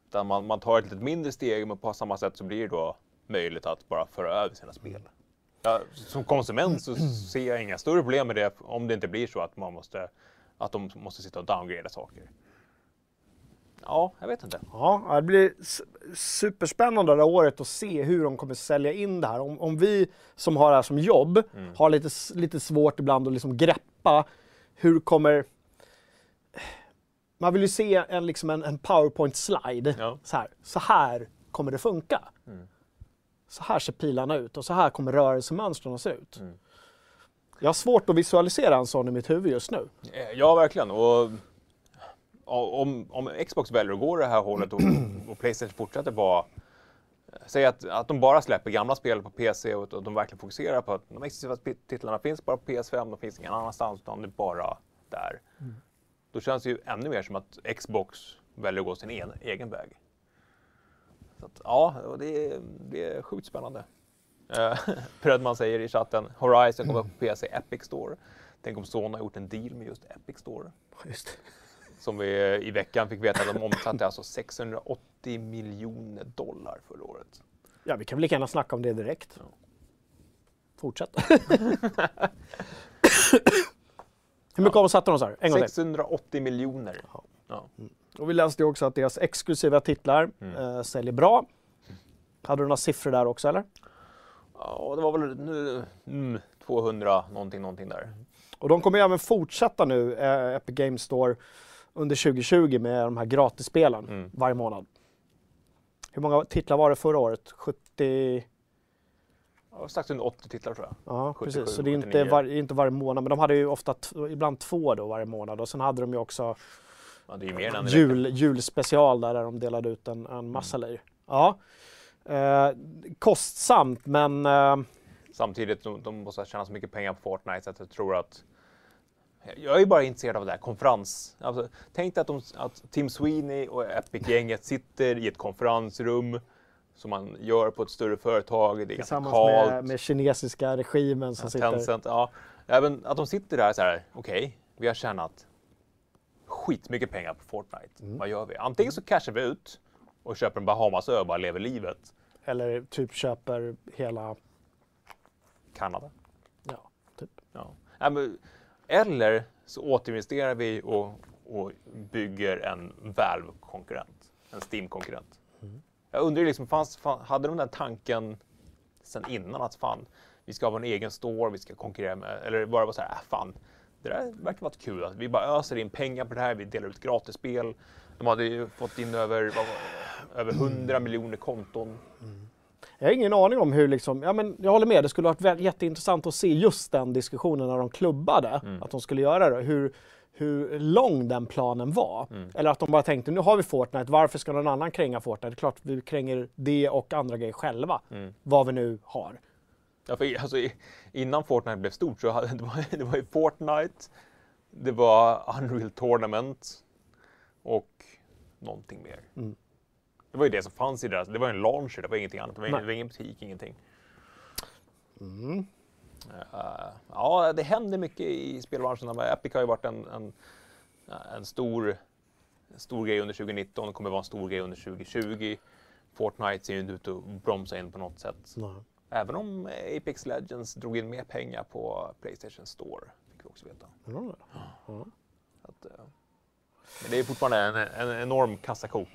Utan man, man tar ett lite mindre steg, men på samma sätt så blir det då möjligt att bara föra över sina spel. Ja, som konsument så ser jag inga större problem med det om det inte blir så att man måste att de måste sitta och downgrada saker. Ja, jag vet inte. Ja, det blir superspännande det här året att se hur de kommer sälja in det här. Om, om vi som har det här som jobb har lite, lite svårt ibland att liksom greppa hur kommer... Man vill ju se en, liksom en, en powerpoint-slide. Ja. Så, här. så här kommer det funka. Så här ser pilarna ut och så här kommer rörelsemönstren se ut. Jag har svårt att visualisera en sån i mitt huvud just nu. Eh, Ja, verkligen. Och och om, om Xbox väljer att gå det här hållet och, och Playstation fortsätter vara... Säg att, att de bara släpper gamla spel på PC och att de verkligen fokuserar på att de exklusiva titlarna finns bara på PS5, de finns ingen annanstans, utan det är bara där. Då känns det ju ännu mer som att Xbox väljer att gå sin en, egen väg. Så att, ja, det är, det är sjukt spännande. Eh, Prödman säger i chatten, Horizon kommer på PC Epic Store. Tänk om Sony har gjort en deal med just Epic Store. Just. Som vi i veckan fick veta att de omsatte alltså 680 miljoner dollar förra året. Ja, vi kan väl lika gärna snacka om det direkt. Fortsätt. Hur mycket omsatte de gång till. 680 miljoner. Ja. Och vi läste ju också att deras exklusiva titlar Mm. eh, säljer bra. Hade du några siffror där också eller? ja, det var väl nu, mm, 200 någonting, någonting där. Och de kommer ju även fortsätta nu, eh, Epic Games Store, under 2020 med de här gratisspelen Mm. varje månad. Hur många titlar var det förra året? 70? Ja, strax under 80 titlar tror jag. Ja, 77, precis. Så det är inte, 79. var, inte varje månad, men de hade ju ofta ibland två då varje månad. Och sen hade de ju också Ja, det är mer än jul, julspecial där de delade ut en, en massa löjr. Ja. Eh, kostsamt, men eh, Samtidigt, de, de måste tjäna så mycket pengar på Fortnite så att jag tror att jag är bara intresserad av det här konferens. Alltså, tänk dig att, de, att Tim Sweeney och Epic-gänget sitter i ett konferensrum som man gör på ett större företag. Det är tillsammans kallt. med, med kinesiska regimen som sitter... Tencent, ja. Även att de sitter där så här, okej, vi har tjänat skitmycket pengar på Fortnite. Mm. Vad gör vi? Antingen så cashar vi ut och köper en Bahamasö och bara lever livet. Eller typ köper hela... Kanada. Ja, typ. Ja. Eller så återinvesterar vi och, och bygger en Valve-konkurrent. En Steam-konkurrent. Jag undrar liksom, fanns, fan, hade de den tanken sen innan att fan, vi ska ha en egen store, vi ska konkurrera med, eller bara så här, äh, fan, det där verkar vara kul. Att vi bara öser in pengar på det här, vi delar ut gratisspel. De hade ju fått in över, vad över 100 miljoner konton. Jag har ingen aning om hur liksom, ja men jag håller med, det skulle varit jätteintressant att se just den diskussionen när de klubbade att de skulle göra det. Hur, hur lång den planen var. Eller att de bara tänkte, nu har vi Fortnite, varför ska någon annan kränga Fortnite? Det är klart vi kränger det och andra grejer själva, vad vi nu har. Ja, för, alltså, innan Fortnite blev stort så hade det var, det var ju Fortnite, det var Unreal Tournament och någonting mer. Mm. Det var ju det som fanns i deras, det var en launcher, det var ingenting annat. Det var, ingen, det var ingen butik, ingenting. Mm. Eh, ja, det händer mycket i spelbranschen. Epic har ju varit en, en, en stor, en stor grej under 2019, det kommer vara en stor grej under 2020. Fortnite ser ju inte ut att bromsa in på något sätt. Nej. Även om Apex Legends drog in mer pengar på Playstation Store, fick vi också veta. Det. Ja. Att, eh, men det är fortfarande en, en enorm kassako.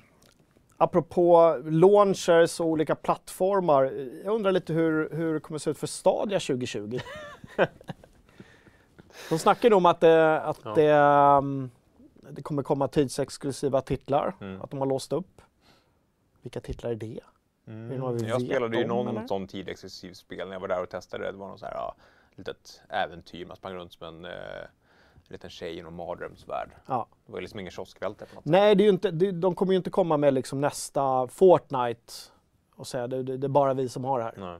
Apropå launchers och olika plattformar. Jag undrar lite hur, hur det kommer se ut för Stadia 2020. De snackar ju om att, det, att Ja. det, um, det kommer komma tidsexklusiva titlar. Mm. Att de har låst upp. Vilka titlar är det? Vi Jag spelade ju någon eller? sån tid exklusiv spel när jag var där och testade. Det var någon så här, ja, litet äventyr. Man sprang runt som en eh, liten tjej i någon mardrömsvärld. Ja. Det var liksom ingen kioskvälte på något sätt. Nej, det är ju inte, det, de kommer ju inte komma med liksom nästa Fortnite och säga det, det, det är bara vi som har det här. Nej.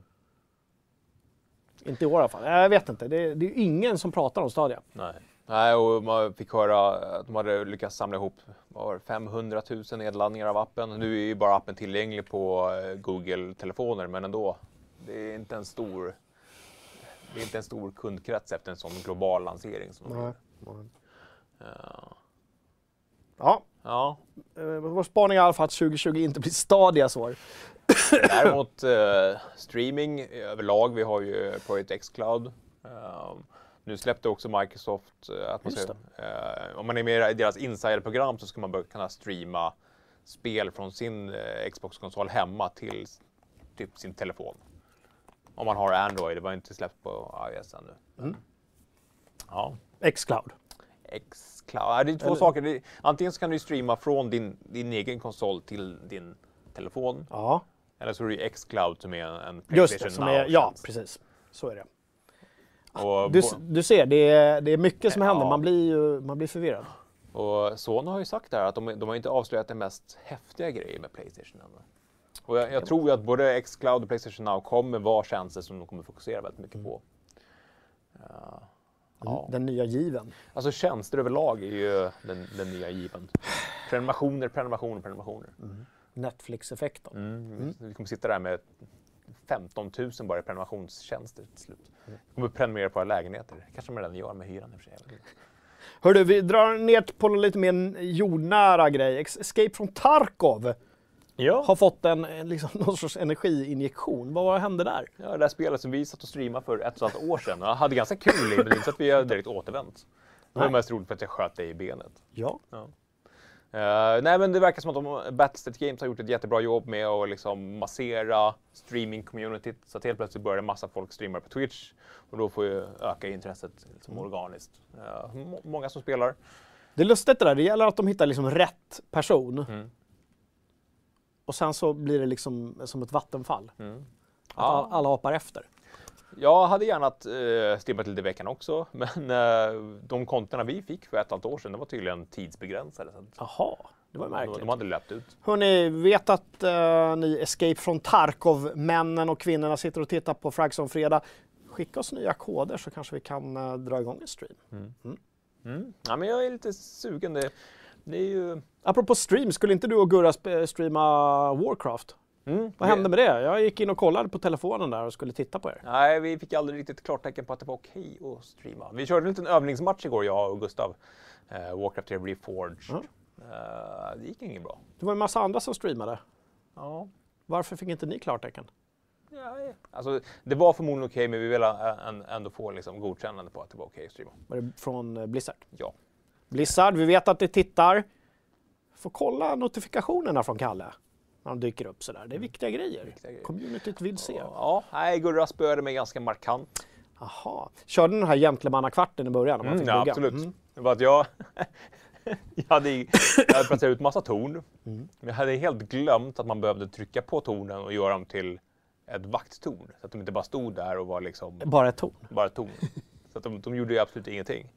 Inte i år i alla fall. Jag vet inte. Det, det är ju ingen som pratar om Stadia. Nej. Nej, och man fick höra att de hade lyckats samla ihop vad var det, 500 000 nedladdningar av appen. Nu är ju bara appen tillgänglig på eh, Google-telefoner, men ändå. Det är inte en stor det är inte en stor kundkrets efter en sån global lansering. Som Nej. gjorde. Ja. Ja, ja, eh, vår spaning är i alla fall att 2020 inte blir Stadias år. Däremot eh, streaming överlag, vi har ju Project Xcloud. Eh, nu släppte också Microsoft eh, att man Just ska, eh, om man är med i deras insiderprogram så ska man börja kunna streama spel från sin eh, Xbox-konsol hemma till typ sin telefon. Om man har Android, det var inte släppt på iOS ännu. Mm. Ja. Xcloud. Xcloud, det är två Eller- saker. Är, antingen så kan du streama från din, din egen konsol till din telefon. Ja, Eller så är det Xcloud som är en, en just Playstation det. Som är, ja, precis. Så är det. Och, Du, du ser, det är, det är mycket som Ja. händer. Man blir ju man blir förvirrad. och Sony har ju sagt där att de, de har inte avslöjat den mest häftiga grejen med Playstation ännu. Och jag, jag tror ju att både Xcloud och Playstation Now kommer vara tjänster som de kommer fokusera väldigt mycket på. Ja. Ja. Den nya given. Alltså tjänster överlag är ju den, den nya given. Prenumerationer, prenumerationer, prenumerationer. Netflix-effekten. Mm. Vi kommer sitta där med 15 000 bara i prenumerationstjänster till slut. Vi kommer prenumerera på våra lägenheter. kanske de redan gör med hyran i och för sig. jag. Hördu, vi drar ner på en lite mer jordnära grej. Escape from Tarkov har fått en, liksom, någon sorts energiinjektion. Vad hände där? Ja, det där spelet som vi satt och streamade för ett och ett halvt år sedan. Jag hade ganska kul i, men det är inte så att vi har direkt återvänt. Det var mest roligt för att jag sköt dig i benet. Ja. Eh, nej men det verkar som att de, Battlestate Games har gjort ett jättebra jobb med att liksom massera streaming-communityt. Så att helt plötsligt börjar en massa folk streama på Twitch. Och då får ju öka intresset liksom organiskt. Eh, må- många som spelar. Det är lustigt det där. Det gäller att de hittar liksom rätt person. Mm. Och sen så blir det liksom som ett vattenfall. Mm. Att all, alla hoppar efter. Jag hade gärna uh, streamat lite i veckan också. Men eh, de kontona vi fick för ett halvt år sedan, de var tydligen tidsbegränsade. Jaha, det var de, märkligt. de hade löpt ut. Hörni, vet att eh, ni Escape from Tarkov-männen och kvinnorna sitter och tittar på Fragson Fredag. Skicka oss nya koder så kanske vi kan eh, dra igång en stream. Mm. Ja, men jag är lite sugen. Det, det är ju... Apropå stream, skulle inte du och Gurra streama Warcraft? Mm. Vad hände med det? Jag gick in och kollade på telefonen där och skulle titta på er. Nej, vi fick aldrig riktigt klartecken på att det var okej att streama. Vi körde en liten övningsmatch igår, jag och Gustav. Uh, Warcraft Reforged. Ja. Eh, det gick inget bra. Det var en massa andra som streamade. Ja. Varför fick inte ni klartecken? Ja, ja. Alltså, det var förmodligen okej, men vi ville än- ändå få liksom, godkännande på att det var okej att streama. Var det från eh, Blizzard? Ja. Blizzard, vi vet att ni tittar. Får kolla notifikationerna från Kalle när de dyker upp sådär. Det är viktiga grejer. Viktiga grejer. Communityt vill se. Ja, nej, Gurra spöade mig ganska markant. Aha. Körde ni den här gentlemannakvarten i början? När man Mm, ja, bugga? absolut. Mm. Det var att jag, jag, hade, jag hade placerat ut massa torn. Mm. Men jag hade helt glömt att man behövde trycka på tornen och göra dem till ett vakttorn. Så att de inte bara stod där och var liksom Bara ett torn. bara torn. Så att de, de gjorde ju absolut ingenting.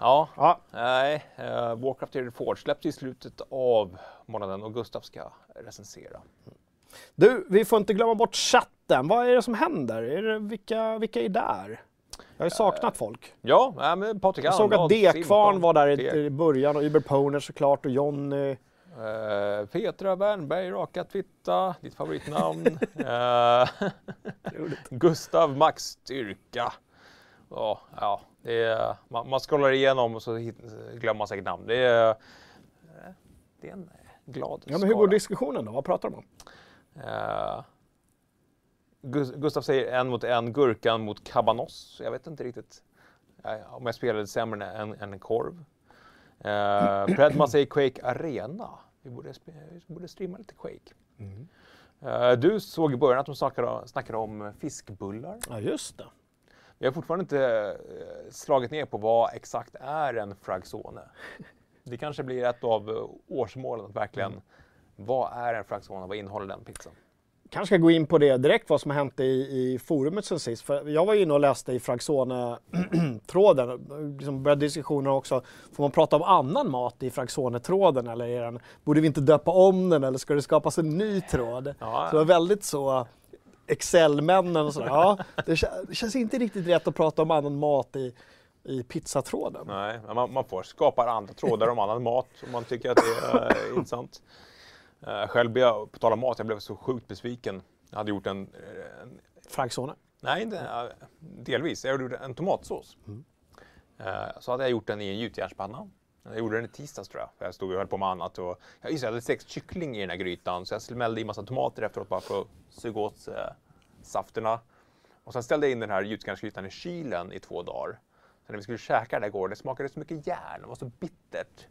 Ja, Ja, nej. Uh, Warcraft Reforged släpps i slutet av månaden och Gustav ska recensera. Du, vi får inte glömma bort chatten. Vad är det som händer? Är det, vilka, vilka är där? Jag har ju saknat folk. Ja, nej, men Patrik Jag såg att Simpan, var där i, i början och Uberponer såklart och Jonny. Eh, Petra Wernberg, Raka Twitta, ditt favoritnamn. Eh, Gustav Max Styrka. Ja, ja det är, man, man scrollar igenom och så hit, glömmer man säkert namn. Det är, det är en glad Ja, men hur går skara. diskussionen då? Vad pratar de om? Eh, Gus- Gustav säger en mot en, Gurkan mot Cabanos. Jag vet inte riktigt eh, om jag spelade sämre än, än en korv. Eh, Predman säger Quake Arena. Vi borde, vi borde streama lite Quake. Eh, du såg i början att de snackade, snackade om fiskbullar. Ja, just det. Vi har fortfarande inte eh, slagit ner på vad exakt är en fraxone. Det kanske blir ett av eh, årsmålen att verkligen, vad är en fraxone? Vad innehåller den pizzan? kanske ska gå in på det direkt, vad som hänt i, i forumet sen sist. För jag var inne och läste i Fraxone-tråden. liksom började diskussioner också. Får man prata om annan mat i Fraxone-tråden? Eller är den, borde vi inte döpa om den? Eller ska det skapas en ny tråd? Ja, Så det var väldigt så Excel-männen och sådär. Ja, det, det känns inte riktigt rätt att prata om annan mat i, i pizzatråden. Nej, man, man får skapa andra trådar om annan mat om man tycker att det är eh, intressant. Uh, själv blev jag, på tal om mat, jag blev så sjukt besviken. Jag hade gjort en, eh, en Fraxone. nej inte, eh, delvis, jag gjort en tomatsås. Eh, så hade jag gjort den i en gjutjärnspanna. Jag gjorde den i tisdags tror jag, jag stod och höll på med annat. Och, jag, just, jag hade stekt kyckling i den här grytan, så jag smällde i massa tomater efteråt bara för att suga åt eh, safterna. Och sen ställde jag in den här gjutjärnsgrytan i kylen i två dagar. Sen när vi skulle käka det där igår, det smakade så mycket järn, det var så bittert.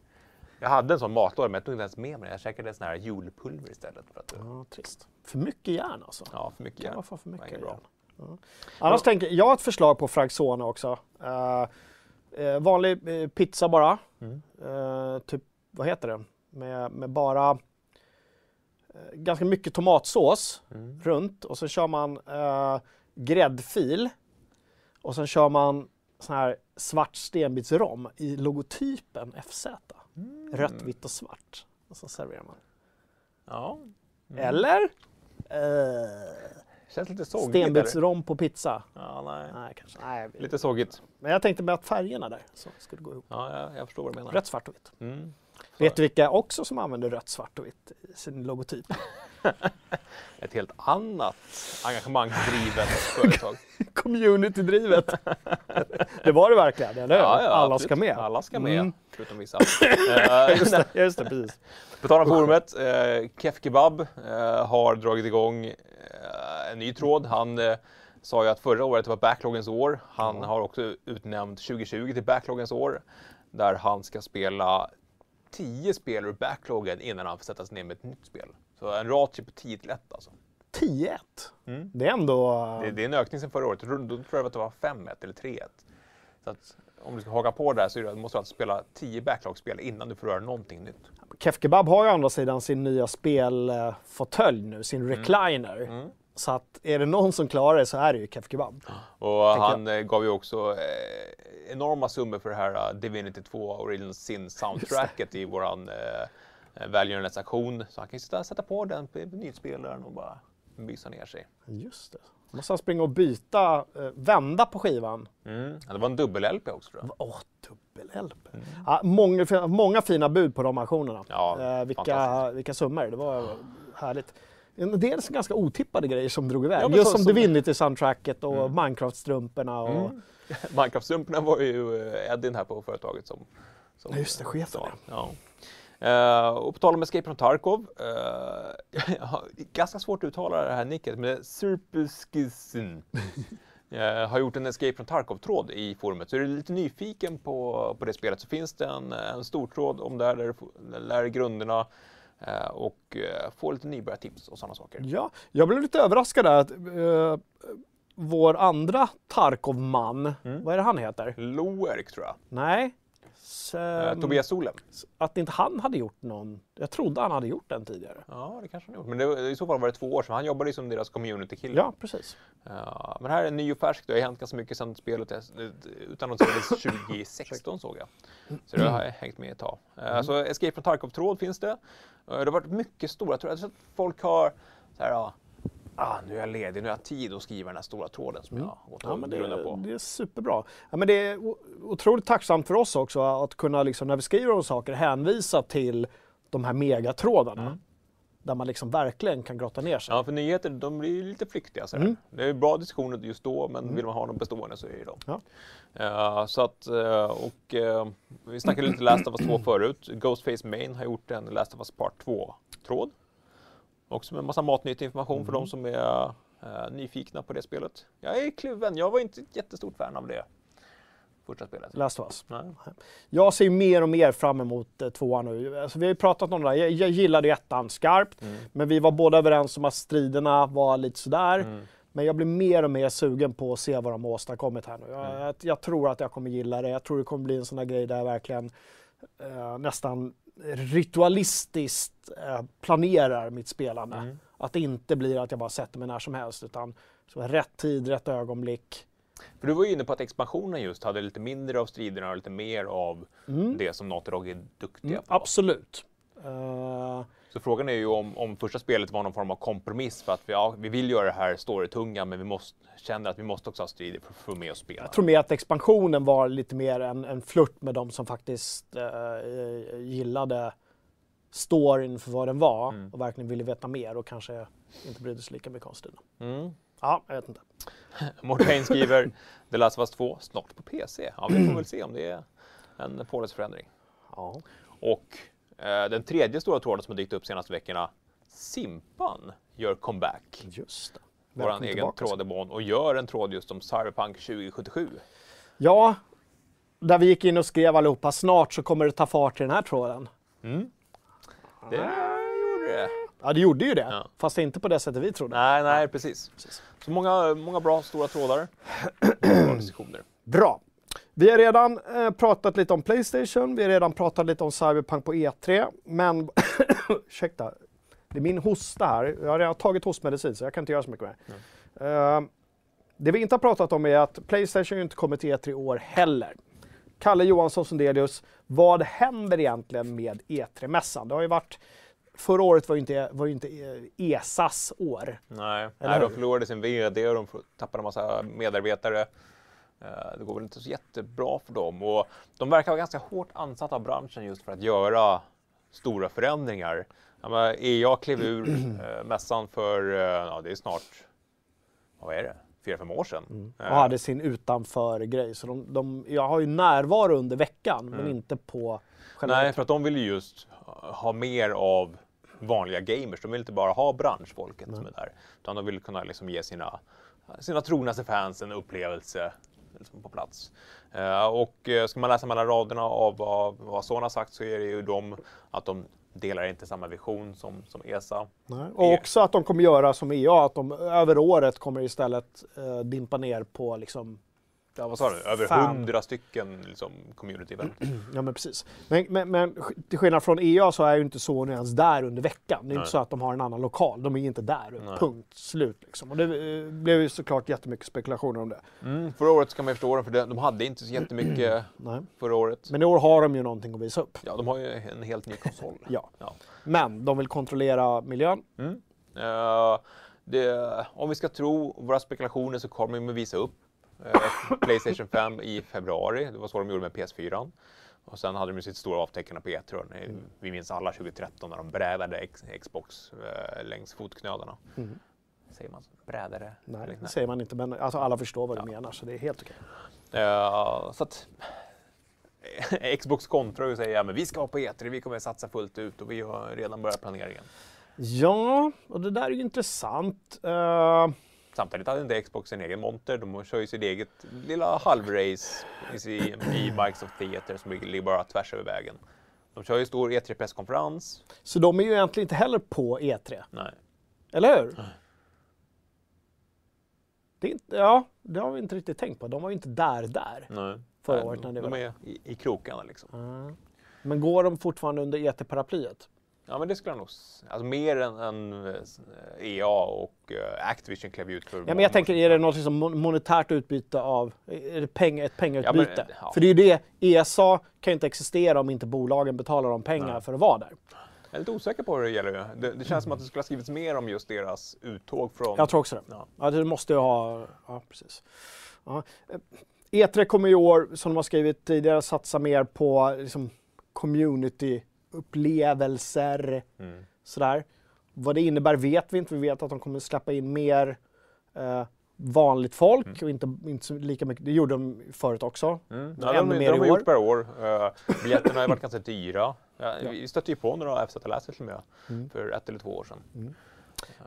Jag hade en sån matlåda men jag tog inte ens med mig. Jag käkade sån här julpulver istället. För att, Ja, trist. För mycket järn alltså. ja, för mycket järn. vara för mycket bra. järn. Ja. Annars tänker jag har ett förslag på Fraxone också. Eh, eh, vanlig eh, pizza bara. Mm. Eh, typ, vad heter det? Med, med bara eh, ganska mycket tomatsås Mm. runt och så kör man eh, gräddfil och sen kör man sån här svart stenbitsrom i logotypen FZ. Mm. Rött, vitt och svart. Och så serverar man. Ja, Eller? Eh, känns lite sågigt. stenbitsrom på pizza. Ja, nej. Nej, kanske. Nej, Lite sågigt. Men jag tänkte med att färgerna där så skulle gå ihop. Ja, jag, jag förstår vad du menar. Rött, svart och vitt. Mm. Vet du vilka också som använder rött, svart och vitt i sin logotyp? Ett helt annat engagemangsdrivet företag. Community-drivet. det var det verkligen, eller hur? Alla absolut. ska med. Alla ska med, Mm. förutom vissa. Eh, Just det, just det, precis. Om forumet, eh, Kef Kebab eh, har dragit igång eh, en ny tråd. Han eh, sa ju att förra året var backloggens år. Han har också utnämnt 2020 till backloggens år. Där han ska spela 10 spel ur backloggen innan han får sätta sig ner med ett nytt spel. Så en ratio på 10 till 1 alltså. 10-1. Mm. Det är ändå... Det, det är en ökning sedan förra året. Då, tror jag att det var 5-1 eller 3-1. Så att om du ska haka på där så måste du alltså spela 10 backlog-spel innan du får röra någonting nytt. Kef Kebab har ju å andra sidan sin nya spelfåtölj nu, sin Mm. recliner. Så att är det någon som klarar det så är det ju Kef Kebab. Och han eh, gav ju också eh, enorma summor för det här eh, Divinity 2 Original Sin soundtracket i våran eh, välgörenhetsaktion. Så han kan ju sitta, sätta på den på nyhetsspelaren och bara mysa ner sig. Just det. Måste han springa och byta, eh, vända på skivan. Mm. Ja, Det var en dubbel-LP också tror jag. Åh, dubbel-LP. Ja, många, många fina bud på de auktionerna. Ja, eh, vilka, vilka summor, det var härligt. En del ganska otippade grejer som drog iväg. Ja, Just som som- Divinity-soundtracket och Minecraft-strumporna. Och... Mm. Minecraft-strumporna var ju eh, Edin här på företaget som, som just det, chefen. Ja. Eh, och på tal om Escape from Tarkov. har ganska svårt att uttala det här nicket, men Surpuskisen. Eh, har gjort en Escape from Tarkov-tråd i forumet. Så är du lite nyfiken på, på det spelet så finns det en, en stor tråd om det här där du lär grunderna och eh, får lite nybörjartips och sådana saker. Ja, jag blev lite överraskad där att eh, vår andra Tarkov-man, Mm. vad är det han heter? Loerk tror jag. Nej. Eh, Sen, Tobias Solem. att inte han hade gjort någon. Jag trodde han hade gjort den tidigare. Ja, det kanske han har gjort. Men det, i så fall var det två år sedan. Han jobbade ju som deras community-kille. Ja, precis. Ja, men här är ny och färsk. Det har hänt ganska mycket sedan spelet utannonserades 2016 såg jag. Så det har jag hängt med ett tag. Eh, Så Escape from Tarkov-tråd finns det. Eh, Det har varit mycket stora, jag jag tror att folk har så här, ja, ah, nu är jag ledig, nu har jag tid att skriva den här stora tråden som jag har gått Mm. Ja, och men det, på. det är superbra. Ja, men det är otroligt tacksamt för oss också att kunna, liksom, när vi skriver om saker, hänvisa till de här megatrådarna. Där man liksom verkligen kan grotta ner sig. Mm. Ja, för nyheter de blir ju lite flyktiga. Här. Det är bra diskussioner just då, men vill man ha dem bestående så är det de. Ja. Eh, så att, eh, och eh, vi snackade lite Last of Us 2 förut. Ghostface Main har gjort en Last of Us Part 2-tråd. Också med massa matnyttig information för de som är nyfikna på det spelet. Jag är kluven, jag var inte ett jättestort fan av det första spelet. Last of Us. Nej. Jag ser mer och mer fram emot eh, tvåan nu. Alltså, vi har ju pratat om det där. Jag, jag gillade ettan skarpt, men vi var båda överens om att striderna var lite sådär. Men jag blir mer och mer sugen på att se vad de har åstadkommit här nu. Jag, jag, jag tror att jag kommer gilla det. Jag tror det kommer bli en sån här grej där jag verkligen eh, nästan ritualistiskt eh, planerar mitt spelande. Att det inte blir att jag bara sätter mig när som helst utan så rätt tid, rätt ögonblick. För du var ju inne på att expansionen just hade lite mindre av striderna och lite mer av det som Naughty Dog är duktiga på. Absolut. Eh, Så frågan är ju om, om första spelet var någon form av kompromiss för att vi, ja, vi vill göra det här storytunga men vi måste, känner att vi måste också ha strider för att få med och spela. Jag tror mer att expansionen var lite mer en, en flört med de som faktiskt eh, gillade storyn för vad den var Mm. och verkligen ville veta mer och kanske inte brydde sig lika mycket om stilen. Mm. Ja, jag vet inte. Mortain skriver The Last of Us 2 snart på PC. Ja, vi får väl se om det är en policyförändring. Ja. Och eh, den tredje stora tråden som har dykt upp senaste veckorna, Simpan gör comeback. Just det. Vår egen trådemon och gör en tråd just om Cyberpunk 2077. Ja, där vi gick in och skrev allihopa, snart så kommer det ta fart i den här tråden. Det gjorde det. Ja, det gjorde ju det. Ja. Fast inte på det sättet vi trodde. Nej, nej, precis. Så många, många bra stora trådar. Bra. Vi har redan eh, pratat lite om Playstation, vi har redan pratat lite om Cyberpunk på E3, men ursäkta, det är min hosta här. Jag har redan tagit hostmedicin så jag kan inte göra så mycket mer. Eh, det vi inte har pratat om är att Playstation inte kommer till E3 i år heller. Kalle Johansson Sundelius, vad händer egentligen med E3-mässan? Det har ju varit, förra året var ju inte, var ju inte eh, ESAs år. Nej, nej de förlorade sin VD och de tappade en massa medarbetare. Eh, Det går väl inte så jättebra för dem och de verkar vara ganska hårt ansatta av branschen just för att göra stora förändringar. EA klev ur eh, mässan för, ja det är snart, vad är det, fyra, fem år sedan. och Eh, hade sin utanför-grej. Så de, de, jag har ju närvaro under veckan, men inte på själva Nej, för att de vill ju just ha mer av vanliga gamers. De vill inte bara ha branschfolket som är där. Utan de vill kunna liksom ge sina, sina trognaste fans en upplevelse liksom på plats. Eh, och eh, ska man läsa mellan raderna av vad, vad Sony har sagt så är det ju de att de delar inte samma vision som, som ESA. Nej. Och också att de kommer göra som EA, att de över året kommer istället eh, dimpa ner på liksom, Ja, vad sa du? Över hundra stycken liksom, community event. ja men precis. Men, men, men till skillnad från EA så är ju inte Sony ens där under veckan. Det är Nej. inte så att de har en annan lokal, de är inte där. Nej. Punkt slut liksom. Och det eh, blev ju såklart jättemycket spekulationer om det. Mm, förra året ska man ju förstå dem, för de hade inte så jättemycket Nej. förra året. Men i år har de ju någonting att visa upp. Ja, de har ju en helt ny konsol. Ja. Ja. Men de vill kontrollera miljön. Eh, det, om vi ska tro våra spekulationer så kommer de att visa upp Playstation 5 i februari. Det var så de gjorde med PS4. Och sen hade de sitt stora avtecknande på E3. Eh, Vi minns alla 2013 när de brädade Xbox eh, längs fotknölarna. Säger man? Brädade? Nej, det säger man inte, men alltså, alla förstår vad du menar, så det är helt okej. Eh, så att Xbox kontrar och säger ja, men vi ska vara på E3, vi kommer satsa fullt ut och vi har redan börjat planeringen. Ja, och det där är ju intressant. Eh, Samtidigt hade inte Xbox sin egen monter. De kör ju sitt eget lilla halvrace i, i Microsoft Theater som ligger bara tvärs över vägen. De kör ju stor E3-presskonferens. så de är ju egentligen inte heller på E3, Nej. eller hur? Det är inte, ja, det har vi inte riktigt tänkt på. De var ju inte där, där. Nej. Förra Nej, året när det de var- är i, i krokarna liksom. Men går de fortfarande under ET-paraplyet? Ja men det skulle jag nog... Alltså mer än, än eh, EA och eh, Activision klev ut för... Ja, men jag tänker, är det något liksom mon- monetärt utbyte av, är det peng, ett pengautbyte? Ja, men, ja. För det är ju det, ESA kan ju inte existera om inte bolagen betalar dem pengar Nej. för att vara där. Jag är lite osäker på hur det gäller. Det, det känns som att det skulle ha skrivits mer om just deras uttåg från... Jag tror också det. Ja. Ja, det måste ju ha... Ja, precis. Ja. Eh, E3 kommer i år, som de har skrivit tidigare, satsa mer på liksom, community-upplevelser. Mm. Sådär. Vad det innebär vet vi inte. Vi vet att de kommer släppa in mer eh, vanligt folk Mm. och inte, inte så lika mycket. Det gjorde de förut också. Mm. Ja, de, ännu de, mer de i har år. gjort per år. Uh, biljetterna har varit ganska dyra. Ja, Ja. Vi stötte ju på några FZ-läsare till och med Mm. för ett eller två år sedan.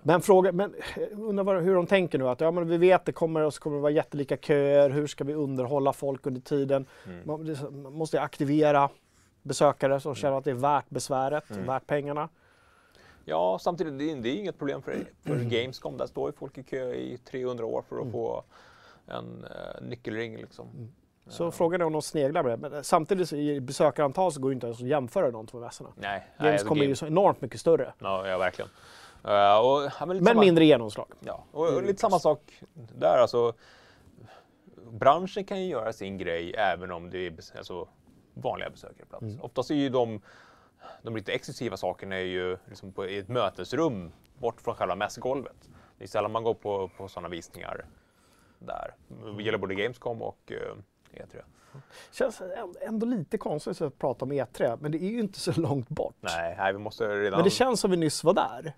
Men fråga, men eh, undrar vad, hur de tänker nu. Att ja, men vi vet det kommer och så kommer det vara jättelika köer. Hur ska vi underhålla folk under tiden? Mm. Man, det- man måste aktivera besökare som känner att det är värt besväret, Mm. värt pengarna. Ja, samtidigt, det är, det är inget problem för, för Gamescom. Där står ju folk i kö i 300 år för att Mm. få en uh, nyckelring. Liksom. Så frågan är om de sneglar på det. Men samtidigt så i besökarantal så går det inte ens att jämföra de två mässorna. Nej, Games alltså, kommer ju Game- så enormt mycket större. Ja, ja verkligen. Uh, och, ja, men Men samma, mindre genomslag. Ja, och, och lite samma sak där. Alltså, branschen kan ju göra sin grej även om det är alltså, vanliga besökare på plats. Mm. Oftast är ju de, de lite exklusiva sakerna är ju liksom på, i ett mötesrum bort från själva mässgolvet. Det är sällan man går på, på sådana visningar där. Det gäller både Gamescom och uh, E3. Känns ändå- lite konstigt att prata om E3, men det är ju inte så långt bort. Nej, nej, vi måste redan... Men det känns som vi nyss var där.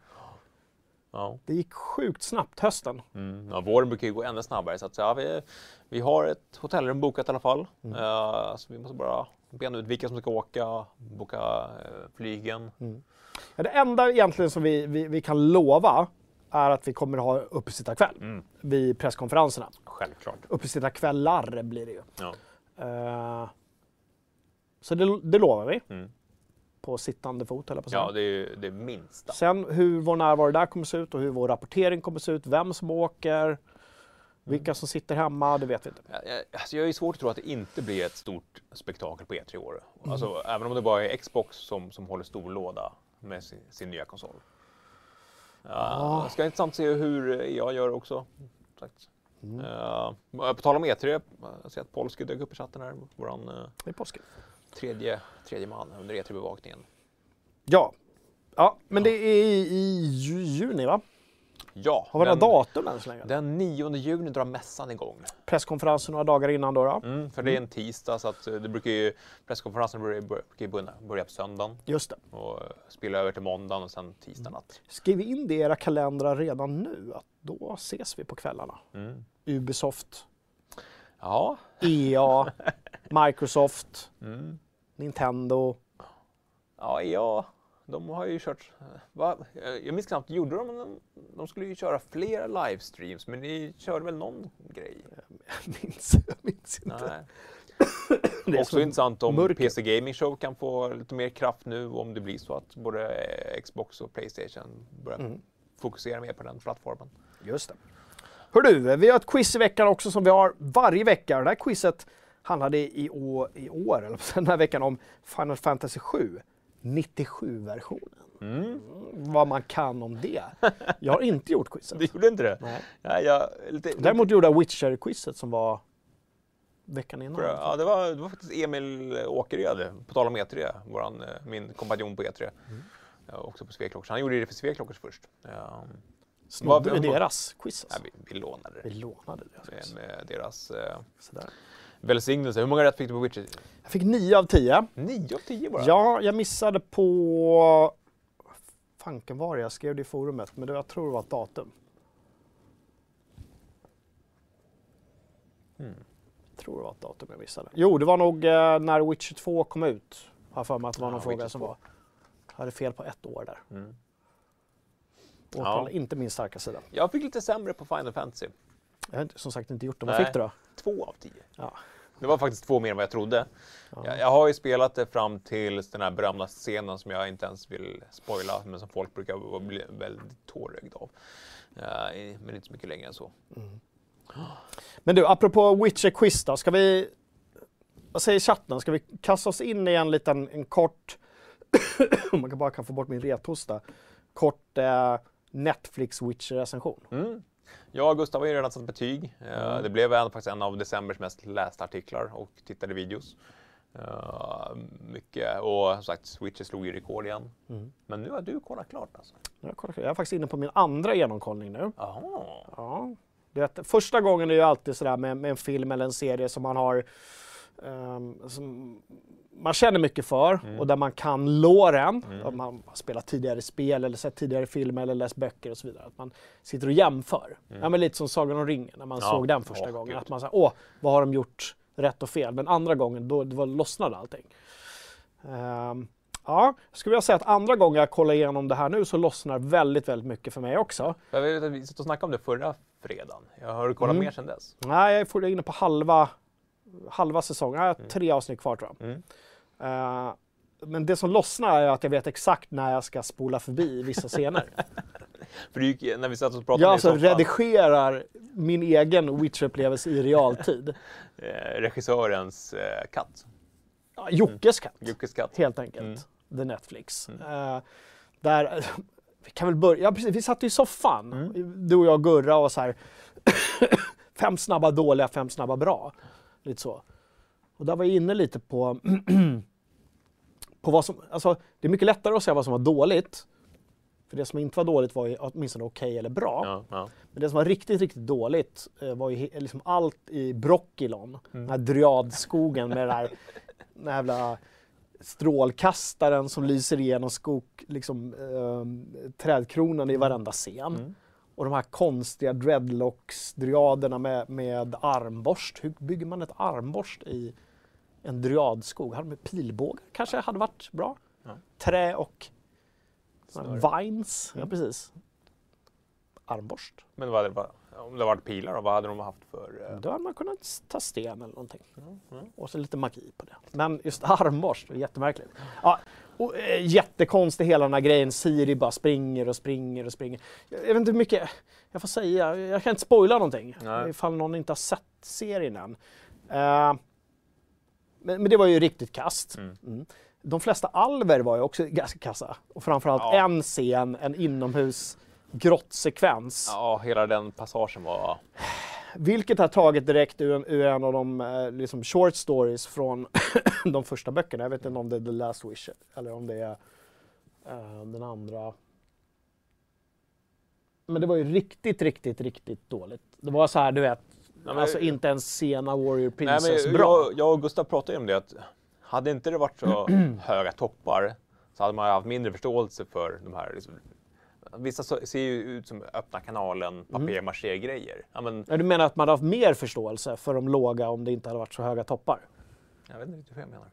ja. Det gick sjukt snabbt hösten. Mm. Ja, våren brukar ju gå ännu snabbare så att, ja, vi, vi har ett hotellrum bokat i alla fall. Mm. Eh, så vi måste bara bena ut vilka som ska åka, boka uh, flygen. Ja, det enda egentligen som vi, vi, vi kan lova är att vi kommer ha uppesittarkväll Mm. vid presskonferenserna. Självklart. Uppesittarkvällar blir det ju. Ja. Eh, så det, det lovar vi. Mm. På sittande fot eller på säga. ja, det är ju det minsta. Sen hur vår närvaro där kommer se ut och hur vår rapportering kommer se ut, vem som åker, vilka som sitter hemma, det vet vi inte. Jag, jag, alltså jag är svårt att tro att det inte blir ett stort spektakel på E3 i år. Mm. Alltså, Även om det bara är Xbox som, som håller stor låda med sin, sin nya konsol. Ja, Det ska intressant se hur EA gör också. Sagt. Mm. Eh, på tal om E3, jag ser att Polsky dök upp i chatten här. Våran uh, Det är påsken. tredje, tredje man under E3-bevakningen. Ja. ja, men det är i, i ju- juni va? Ja, Har vi några datum än så länge? den 9 juni drar mässan igång. Presskonferensen några dagar innan då? då? Mm, för det är en tisdag så att eh, det brukar ju, presskonferensen brukar börja, börja på söndagen Just det. och eh, spilla över till måndagen och sen tisdag natt. Skriv in det i era kalendrar redan nu, att då ses vi på kvällarna. Mm. Ubisoft, Ja, EA, Microsoft, mm. Nintendo. ja, ja, de har ju kört, eh, va? Jag jag minns knappt, gjorde de, de skulle ju köra flera livestreams men ni körde väl någon grej? Jag minns, jag minns inte. Nej. Det är Också så intressant om mörker. PC Gaming Show kan få lite mer kraft nu om det blir så att både eh, Xbox och Playstation börjar Mm. fokusera mer på den plattformen. Just det. Hör du, vi har ett quiz i veckan också som vi har varje vecka. Det här quizet handlade i år, i år eller den här veckan om Final Fantasy 7, 97-versionen. Mm. Vad man kan om det. Jag har inte gjort quizet. Det gjorde inte det? Nej. Ja, jag, lite, Däremot gjorde jag Witcher-quizet som var veckan innan. Ja, det var, det var faktiskt Emil Åkered, på tal om E3, våran, eh, min kompanjon på E3. Ja, också på Sveklockers. Han gjorde det för Sveklockers först. Ja, Snodde vi deras quiz nej, alltså. vi, vi lånade Vi det lånade deras quiz. med, med deras eh, Sådär. Välsignelse. Hur många rätt fick du på Witcher? Jag fick 9 av 10. 9 av 10 bara? Ja, jag missade på... Fanken var det? Jag skrev det i forumet, men det, jag tror det var ett datum. Mm. Jag tror det var ett datum jag missade. Jo, det var nog eh, när Witcher 2 kom ut. Har jag för mig att det var Ja, någon fråga Witcher som 2. var. Jag hade fel på ett år där. Mm. Årtal, Ja. inte min starka sida. Jag fick lite sämre på Final Fantasy. Jag har som sagt inte gjort det. Vad fick du då? 2 av 10. Ja. Det var faktiskt två mer än vad jag trodde. Ja. Jag, jag har ju spelat det fram till den här berömda scenen som jag inte ens vill spoila, men som folk brukar bli väldigt tårögda av. Eh, men inte så mycket längre än så. Men du, apropå Witcher Quiz då, ska vi... Vad säger chatten? Ska vi kasta oss in i en liten, en kort... om man kan bara kan få bort min rethosta. Kort eh, Netflix Witcher-recension. Mm. Och Gustav har ju redan satt betyg. Eh, Mm. Det blev en, faktiskt en av decembers mest lästa artiklar och tittade videos. Uh, mycket. Och som sagt, Witcher slog ju rekord igen. Mm. Men nu har du kollat klart alltså? Jag, kollar, jag är faktiskt inne på min andra genomkollning nu. Jaha. Ja. Du vet, första gången är ju alltid sådär med, med en film eller en serie som man har ehm, som man känner mycket för Mm. och där man kan låren. Om man har spelat tidigare spel eller sett tidigare filmer eller läst böcker och så vidare. Att man sitter och jämför. Ja, men lite som Sagan om ringen när man Mm. Ja. såg den första Åh, gången. gud. Att man säger, åh, vad har de gjort rätt och fel? Men andra gången, då var, lossnade allting. Ehm, ja, jag skulle vilja säga att andra gången jag kollar igenom det här nu så lossnar väldigt, väldigt mycket för mig också. Jag vet att vi satt och snackade om det förra fredagen. Jag har kollat Mm. mer sedan dess. Nej, jag är inne på halva, halva säsongen. Jag har tre avsnitt kvar tror jag. Mm. Eh, men det som lossnar är att jag vet exakt när jag ska spola förbi vissa scener. För det gick, när vi satt och pratade jag alltså redigerar min egen Witcher-upplevelse i realtid. eh, regissörens eh, katt, Ja, Jockes katt, Jockes katt. helt enkelt. Mm. The Netflix. Eh, där, vi kan väl börja, ja, precis, vi satt i soffan, Mm. du och jag och Gurra och så här, fem snabba dåliga, fem snabba bra. Lite så. Och där var jag inne lite på, på vad som, alltså det är mycket lättare att säga vad som var dåligt. För det som inte var dåligt var ju åtminstone okej eller bra. Ja, ja. Men det som var riktigt, riktigt dåligt eh, var ju liksom allt i Brockilon. Mm. Den här dryadskogen med den där den här jävla strålkastaren som lyser igenom skog, liksom, eh, trädkronan i varenda scen. Mm. Och de här konstiga dreadlocks-dryaderna med, med armborst. Hur bygger man ett armborst i en dryadskog? Hade med pilbågar kanske hade varit bra. Ja. Trä och vines. Ja, precis. Armborst. Men vad, vad, om det varit pilar då, vad hade de haft för... Eh, Då hade man kunnat ta sten eller någonting. ja. Och så lite magi på det. Men just armborst, det är jättemärkligt. Ja, och, eh, jättekonstig hela den här grejen. Siri bara springer och springer och springer. Jag, jag vet inte hur mycket jag får säga. Jag kan inte spoila någonting. Nej. Ifall någon inte har sett serien än. Eh, men, men det var ju riktigt kast. Mm. Mm. De flesta alver var ju också ganska kassa. Och framförallt Ja. en scen, en inomhus grottsekvens. ja, hela den passagen var... Vilket är taget direkt ur en, ur en av de eh, liksom short stories från de första böckerna. Jag vet inte om det är The Last Wish eller om det är eh, den andra. Men det var ju riktigt, riktigt, riktigt dåligt. Det var så här, du vet, men- alltså inte ens sena Warrior Nej, Princess men bra. jag, jag och Gustav pratade ju om det att hade inte det varit så höga toppar så hade man haft mindre förståelse för de här liksom, Vissa ser ju ut som öppna kanalen papier-maché-grejer. Ja, men, Ja, Du menar att man hade haft mer förståelse för de låga om det inte hade varit så höga toppar? jag vet inte riktigt hur jag menar.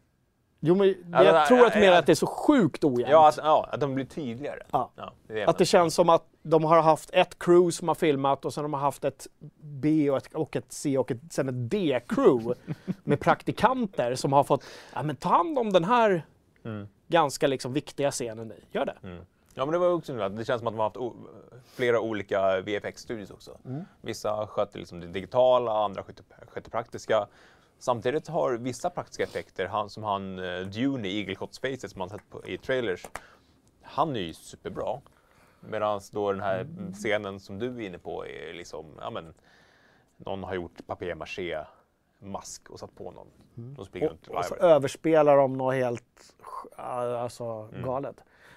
Jo, men Ja, jag det- tror att du ja, menar ja. att det är så sjukt ojämnt. Ja, alltså, ja, att de blir tydligare. Ja. det Att det känns som att de har haft ett crew som har filmat och sen har de haft ett B och ett, och ett C och ett, sen ett D-crew med praktikanter som har fått ja, men ta hand om den här Mm. ganska liksom viktiga scenen. nu. Gör det. Mm. Ja, men det var också det känns som att de har haft flera olika VFX-studios också. Mm. Vissa sköter liksom det digitala, andra sköter, sköter praktiska. Samtidigt har vissa praktiska effekter, han, som han uh, Dune i Eagle Shot Spaces som man sett på, i trailers, han är ju superbra. Medan då den här Mm. scenen som du är inne på är liksom, ja men, någon har gjort papier-maché mask och satt på någon. Mm. Och, och så överspelar de något helt alltså, Mm. galet.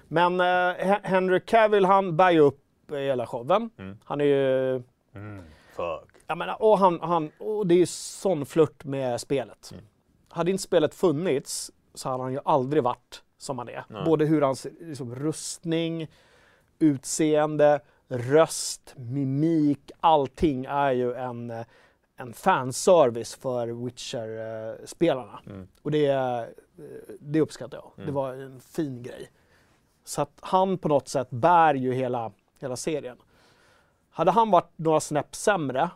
Men eh, Hen- Henry Cavill han bär ju upp eh, hela showen. Mm. Han är ju Mm. Fuck. Jag menar, och, han, han, och det är ju sån flört med spelet. Mm. Hade inte spelet funnits så hade han ju aldrig varit som han är. Nej. Både hur hans liksom, rustning, utseende, röst, mimik, allting är ju en, eh, en fanservice för Witcher-spelarna. Mm. Och det, eh, det uppskattar jag. Det var en fin grej. Så att han på något sätt bär ju hela, hela serien. Hade han varit några snäpp sämre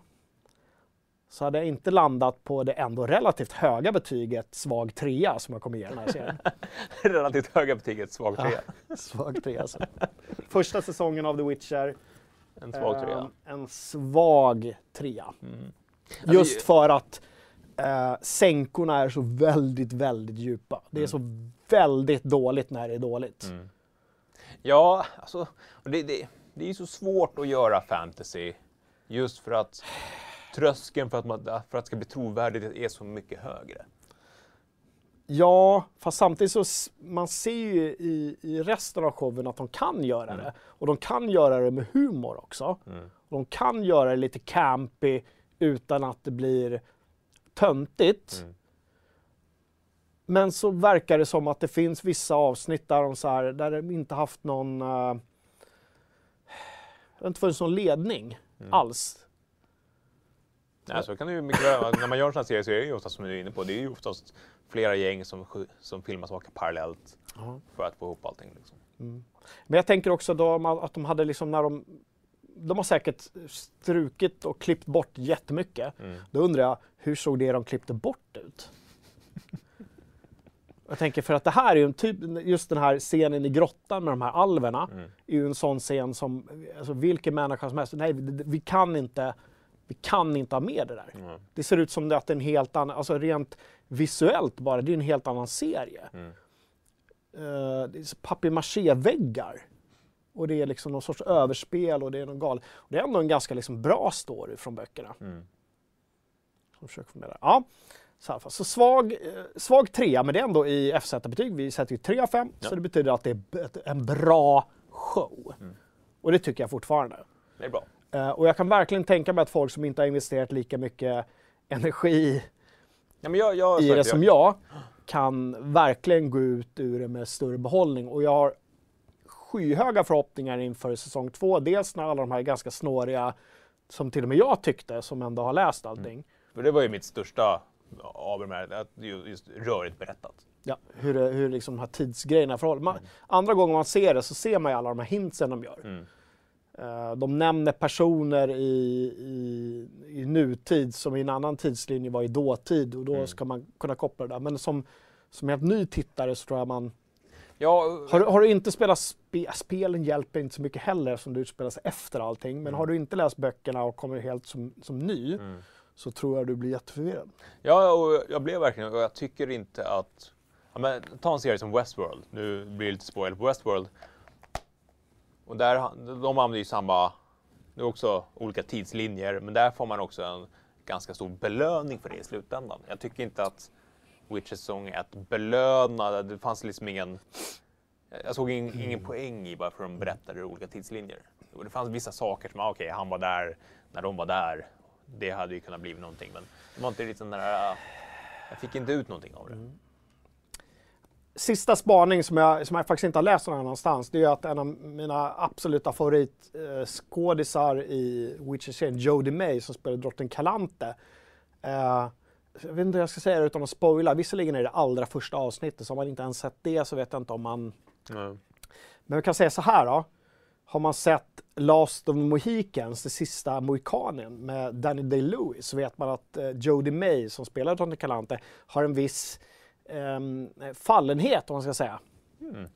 så hade jag inte landat på det ändå relativt höga betyget svag trea som jag kommer ge den här serien. Relativt höga betyget, svag trea. svag trea. alltså. Första säsongen av The Witcher. En svag trea. ehm, en svag trea. Mm. Just för att eh, sänkorna är så väldigt, väldigt djupa. Det är så väldigt dåligt när det är dåligt. Mm. Ja, alltså, det, det, det är ju så svårt att göra fantasy just för att tröskeln för att, man, för att det ska bli trovärdigt är så mycket högre. Ja, fast samtidigt så man ser ju i, i resten av showen att de kan göra Mm. det. Och de kan göra det med humor också. Mm. De kan göra det lite campy utan att det blir töntigt. Mm. Men så verkar det som att det finns vissa avsnitt där de, så här, där de inte haft någon... Uh, det har inte funnits någon ledning Mm. alls. Nej, så kan det ju mycket väl. När man gör en sån här serie så är det ju oftast som du är inne på, det är ju oftast flera gäng som, som filmar saker parallellt för att få ihop allting. Liksom. Men jag tänker också då att de hade liksom när de... De har säkert strukit och klippt bort jättemycket. Mm. Då undrar jag, hur såg det de klippte bort ut? Jag tänker för att det här är ju en typ, just den här scenen i grottan med de här alverna, Mm. är ju en sån scen som, alltså vilken människa som helst, nej vi, kan inte, vi kan inte ha med det där. Mm. Det ser ut som att det är en helt annan, alltså rent visuellt bara, det är en helt annan serie. Mm. Uh, det är papier-maché-väggar. Och det är liksom någon sorts överspel och det är någon gal. Och det är ändå en ganska liksom bra story från böckerna. Mm. Som försöker få med det. Ja, så, så svag, eh, svag trea, men det är ändå i FZ-betyg. Vi sätter ju 3 av 5, Ja. så det betyder att det är en bra show. Mm. Och det tycker jag fortfarande. Det är bra. Eh, och jag kan verkligen tänka mig att folk som inte har investerat lika mycket energi Ja, jag, jag, i det som jag kan verkligen gå ut ur det med större behållning. Och jag har skyhöga förhoppningar inför säsong två. Dels när alla de här ganska snåriga, som till och med jag tyckte, som ändå har läst allting. För det var ju mitt största av de här, att just rörigt berättat. Ja, hur, det, hur liksom här tidsgrejerna förhåller man, Andra gånger man ser det så ser man ju alla de här hintsen de gör. Mm. Eh, de nämner personer i, i, i nutid som i en annan tidslinje var i dåtid och då Mm. ska man kunna koppla det där. Men som, som helt ny tittare så tror jag man Ja, Har du, har du inte spelat spe, spelen hjälper inte så mycket heller som det utspelar sig efter allting. Men har du inte läst böckerna och kommer helt som, som ny Mm så tror jag du blir jätteförvirrad. Ja, och jag blev verkligen, och jag tycker inte att... Ja, men, ta en serie som Westworld, nu blir det lite spoil på Westworld. Och där, de använder ju samma, det är också olika tidslinjer, men där får man också en ganska stor belöning för det i slutändan. Jag tycker inte att Witches Song är att belöna, det fanns liksom ingen... Jag såg in, ingen poäng i varför de berättade olika tidslinjer. Och det fanns vissa saker som, okej, okej, han var där när de var där. Det hade ju kunnat bli någonting, men det var inte riktigt den där... Jag fick inte ut någonting av det. Sista spaning som jag, som jag faktiskt inte har läst någon annanstans det är att en av mina absoluta favoritskådisar i Witcher-serien, Jodie May som spelar drottning Kalante. Eh, jag vet inte hur jag ska säga det utan att spoila. Visserligen är det allra första avsnittet så om man inte ens sett det så vet jag inte om man Mm. Men vi kan säga så här då. Har man sett Last of the Mohicans, det sista mohikanen med Danny Day-Lewis så vet man att eh, Jodie May som spelar Tony Calante har en viss ehm, fallenhet om man ska säga. Mm.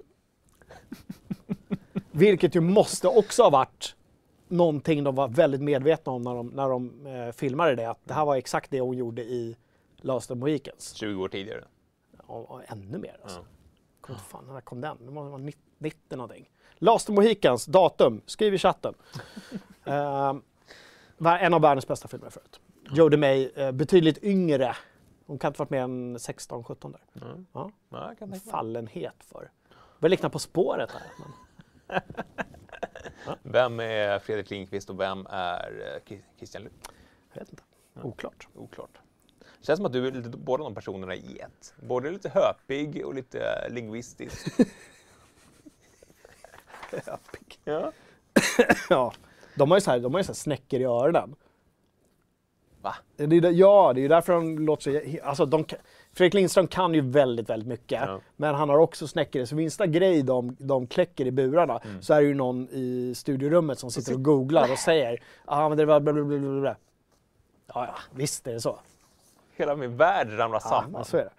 Vilket ju måste också ha varit någonting de var väldigt medvetna om när de, när de eh, filmade det. Att det här var exakt det hon gjorde i Last of the Mohicans. 20 år tidigare. Och, och ännu mer alltså. Ja. Kom inte fan, när kom den? Det måste vara 90 90 någonting. Last Mohicans, datum, skriv i chatten. uh, en av världens bästa filmer förut. Jodie May, uh, betydligt yngre. Hon kan inte varit mer än 16-17 där. Mm. Ja. Ja, kan. Fallenhet för. Vad liknar På spåret här. Men, Vem är Fredrik Lindqvist och vem är eh, Christian Luuk? jag vet inte. Oklart. Oklart. Känns som att du är lite båda de personerna i ett. Både lite höpig och lite eh, lingvistisk. ja. ja. De har ju så här, de har ju så snäckor i öronen. Va? Det är, ja, det är ju därför de låter så... Alltså de, Fredrik Lindström kan ju väldigt, väldigt mycket. Ja. Men han har också snäckor. Så minsta grej de, de kläcker i burarna Mm. så är det ju någon i studiorummet som sitter och googlar och säger ja men det var bla bla bla bla bla. Ja, ja, visst är det så. Hela min värld ramlar Ja, samman. men så är det.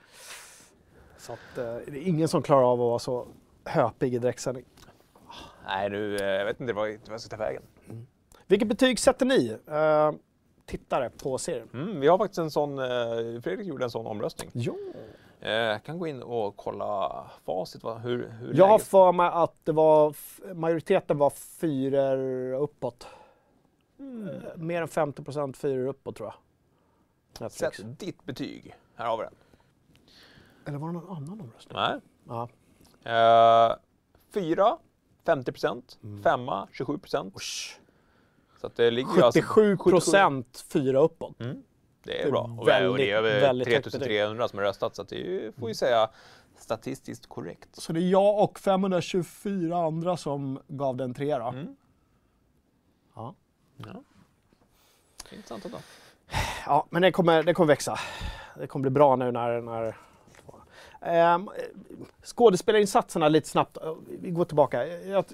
Så att, eh, det är ingen som klarar av att vara så höpig i direktsändning. Nej, nu, eh, jag vet inte vad jag ska ta vägen. Vilket betyg sätter ni eh, tittare på serien? Mm, vi har faktiskt en sån, eh, Fredrik gjorde en sån omröstning. Eh, Jag kan gå in och kolla facit. Va? Hur, hur Jag har för mig att det var, majoriteten var fyror uppåt. Mm. Mer än 50 procent fyror uppåt tror jag. Netflix. Sätt ditt betyg. Här har vi den. Eller var det någon annan omröstning? Nej. Ja. Eh, fyra, 50 procent. Femma, 27 procent. Så att det ligger ju alltså- 77 procent fyra uppåt. Mm, det Det är bra. Och, väldigt, och det är över väldigt högt 3300 som har röstat, så att det är ju, får vi säga, statistiskt korrekt. Så det är jag och 524 andra som gav den tre då. Mm. Ja. Ja. Intressant ändå. ja, men det kommer, det kommer växa. Det kommer bli bra nu när... när Ehm, skådespelarinsatserna lite snabbt, eh, vi går tillbaka. Jag,